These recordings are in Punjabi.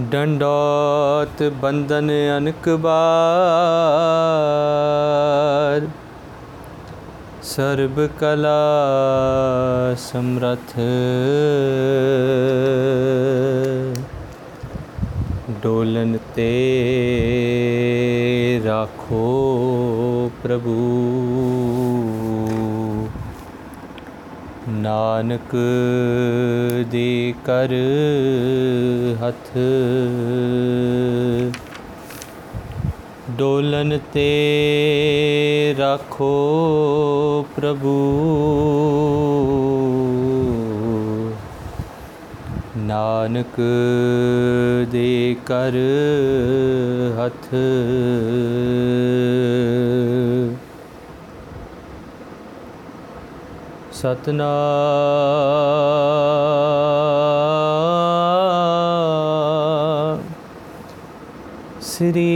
ਡੰਡੋਤ ਬੰਦਨ ਅਨਕ ਬਾਰ। ਸਰਬ ਕਲਾ ਸਮਰਥ। ਡੋਲਨ ਤੇ ਰਾਖੋ ਪ੍ਰਭੂ। ਨਾਨਕ ਦੇ ਕਰ ਹੱਥ। ਡੋਲਨ ਤੇ ਰੱਖੋ ਪ੍ਰਭੂ। ਨਾਨਕ ਦੇ ਕਰ ਹੱਥ। ਸਤਨਾਮ। ਸ੍ਰੀ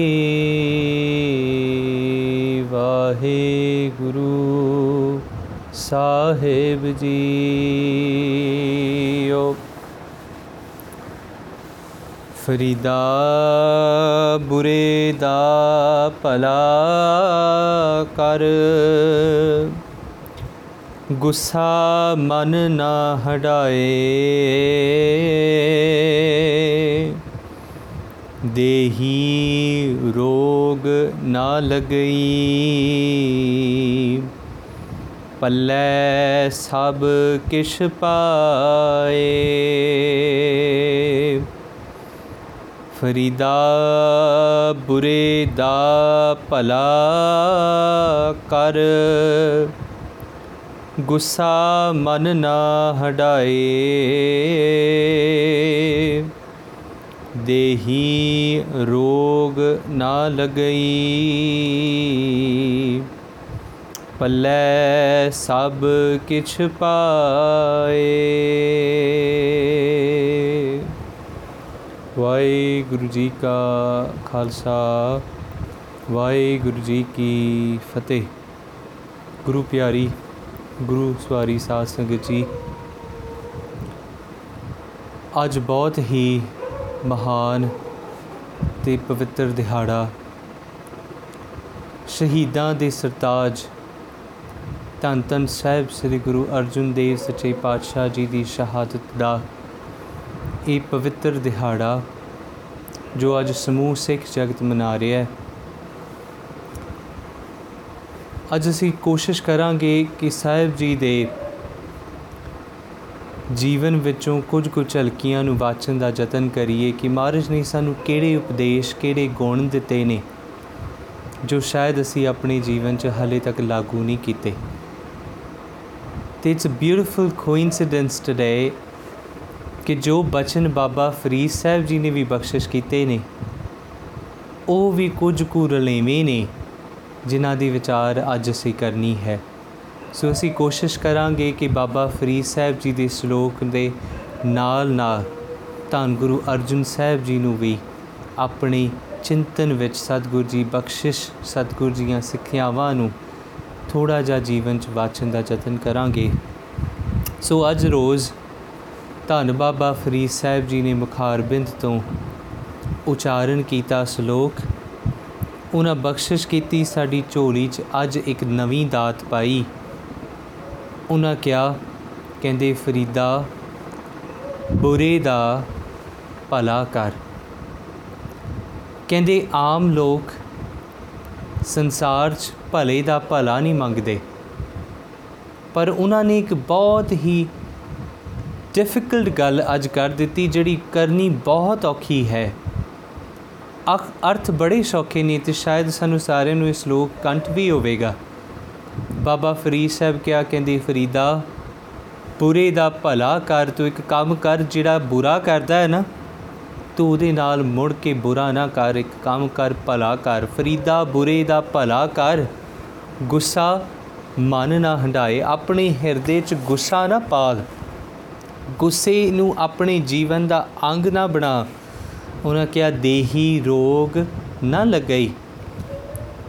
ਵਾਹਿਗੁਰੂ ਸਾਹਿਬ ਜੀਓ। ਫਰੀਦਾ ਬੁਰੇ ਦਾ ਭਲਾ ਕਰ। ਗੁੱਸਾ ਮਨ ਨਾ ਹਟਾਏ। ਦੇਹੀ ਰੋਗ ਨਾ ਲਗਈ। ਪੱਲੇ ਸਭ ਕਿਛ ਪਾਏ। ਫਰੀਦਾ ਬੁਰੇ ਦਾ ਭਲਾ ਕਰ। ਗੁੱਸਾ ਮਨ ਨਾ ਹਟਾਏ ਦੇਹੀ ਰੋਗ ਨਾ ਲਗਈ। ਪੱਲੇ ਸਭ ਕਿਛ ਪਾਏ। ਵਾਹਿਗੁਰੂ ਜੀ ਕਾ ਖਾਲਸਾ, ਵਾਹਿਗੁਰੂ ਜੀ ਕੀ ਫਤਿਹ। ਗੁਰੂ ਪਿਆਰੀ ਗੁਰੂ ਸਵਾਰੀ ਸਾਧ ਸੰਗਤ ਜੀ, ਅੱਜ ਬਹੁਤ ਹੀ ਮਹਾਨ ਤੇ ਪਵਿੱਤਰ ਦਿਹਾੜਾ ਸ਼ਹੀਦਾਂ ਦੇ ਸਰਤਾਜ ਧੰਨ ਧੰਨ ਸਾਹਿਬ ਸ੍ਰੀ ਗੁਰੂ ਅਰਜਨ ਦੇਵ ਸੱਚੇ ਪਾਤਸ਼ਾਹ ਜੀ ਦੀ ਸ਼ਹਾਦਤ ਦਾ ਇਹ ਪਵਿੱਤਰ ਦਿਹਾੜਾ ਜੋ ਅੱਜ ਸਮੂਹ ਸਿੱਖ ਜਗਤ ਮਨਾ ਰਿਹਾ ਹੈ। ਅੱਜ ਅਸੀਂ ਕੋਸ਼ਿਸ਼ ਕਰਾਂਗੇ ਕਿ ਸਾਹਿਬ ਜੀ ਦੇ ਜੀਵਨ ਵਿੱਚੋਂ ਕੁਝ ਕੁ ਝਲਕੀਆਂ ਨੂੰ ਵਾਚਣ ਦਾ ਯਤਨ ਕਰੀਏ ਕਿ ਮਹਾਰਾਜ ਨੇ ਸਾਨੂੰ ਕਿਹੜੇ ਉਪਦੇਸ਼, ਕਿਹੜੇ ਗੁਣ ਦਿੱਤੇ ਨੇ, ਜੋ ਸ਼ਾਇਦ ਅਸੀਂ ਆਪਣੇ ਜੀਵਨ 'ਚ ਹਲੇ ਤੱਕ ਲਾਗੂ ਨਹੀਂ ਕੀਤੇ। ਤੇ it's a beautiful coincidence today ਕਿ ਜੋ ਬਚਨ ਬਾਬਾ ਫਰੀਦ ਸਾਹਿਬ ਜੀ ਨੇ ਵੀ ਬਖਸ਼ਿਸ਼ ਕੀਤੇ ਨੇ, ਉਹ ਵੀ ਕੁਝ ਕੁ ਰਲੇਵੇਂ ਨੇ। ਜਿਨ੍ਹਾਂ ਦੀ ਵਿਚਾਰ ਅੱਜ ਅਸੀਂ ਕਰਨੀ ਹੈ। ਸੋ ਅਸੀਂ ਕੋਸ਼ਿਸ਼ ਕਰਾਂਗੇ ਕਿ ਬਾਬਾ ਫਰੀਦ ਸਾਹਿਬ ਜੀ ਦੇ ਸ਼ਲੋਕ ਦੇ ਨਾਲ ਨਾਲ ਧੰਨ ਗੁਰੂ ਅਰਜਨ ਸਾਹਿਬ ਜੀ ਨੂੰ ਵੀ ਆਪਣੇ ਚਿੰਤਨ ਵਿੱਚ ਸਤਿਗੁਰ ਜੀ ਬਖਸ਼ਿਸ਼ ਸਤਿਗੁਰ ਜੀਆਂ ਸਿੱਖਿਆਵਾਂ ਨੂੰ ਥੋੜਾ ਜਿਹਾ ਜੀਵਨ 'ਚ ਵਾਚਣ ਦਾ ਯਤਨ ਕਰਾਂਗੇ। ਸੋ ਅੱਜ ਰੋਜ਼ ਧੰਨ ਬਾਬਾ ਫਰੀਦ ਸਾਹਿਬ ਜੀ ਨੇ ਮੁਖਾਰਬਿੰਦ ਤੋਂ ਉਚਾਰਨ ਕੀਤਾ ਸ਼ਲੋਕ। ਉਹਨਾਂ ਬਖਸ਼ਿਸ਼ ਕੀਤੀ, ਸਾਡੀ ਝੋਲੀ 'ਚ ਅੱਜ ਇੱਕ ਨਵੀਂ ਦਾਤ ਪਾਈ। ਉਹਨਾਂ ਕਿਹਾ, ਕਹਿੰਦੇ ਫਰੀਦਾ, ਬੁਰੇ ਦਾ ਭਲਾ ਕਰ। ਕਹਿੰਦੇ, ਆਮ ਲੋਕ ਸੰਸਾਰ 'ਚ ਭਲੇ ਦਾ ਭਲਾ ਨਹੀਂ ਮੰਗਦੇ। ਪਰ ਉਹਨਾਂ ਨੇ ਇੱਕ ਬਹੁਤ ਹੀ ਡਿਫਿਕਲਟ ਗੱਲ ਅੱਜ ਕਰ ਦਿੱਤੀ, ਜਿਹੜੀ ਕਰਨੀ ਬਹੁਤ ਔਖੀ ਹੈ। ਅਰਥ ਬੜੇ ਸੌਖੇ ਨੇ ਤੇ ਸ਼ਾਇਦ ਸਾਨੂੰ ਸਾਰਿਆਂ ਨੂੰ ਇਸ ਲੋਕ ਕੰਠ ਵੀ ਹੋਵੇਗਾ। ਬਾਬਾ ਫਰੀਦ ਸਾਹਿਬ ਕਿਹਾ ਕਹਿੰਦੇ, ਫਰੀਦਾ, ਬੁਰੇ ਦਾ ਭਲਾ ਕਰ, ਤੂੰ ਇੱਕ ਕੰਮ ਕਰ, ਜਿਹੜਾ ਬੁਰਾ ਕਰਦਾ ਹੈ ਨਾ, ਤੂੰ ਉਹਦੇ ਨਾਲ ਮੁੜ ਕੇ ਬੁਰਾ ਨਾ ਕਰ, ਇੱਕ ਕੰਮ ਕਰ, ਭਲਾ ਕਰ। ਫਰੀਦਾ, ਬੁਰੇ ਦਾ ਭਲਾ ਕਰ। ਗੁੱਸਾ ਮਨ ਨਾ ਹੰਡਾਏ ਆਪਣੇ ਹਿਰਦੇ 'ਚ ਗੁੱਸਾ ਨਾ ਪਾਲ ਗੁੱਸੇ ਨੂੰ ਆਪਣੇ ਜੀਵਨ ਦਾ ਅੰਗ ਨਾ ਬਣਾ। ਉਹਨਾਂ ਕਿਹਾ, ਦੇਹੀ ਰੋਗ ਨਾ ਲੱਗਈ।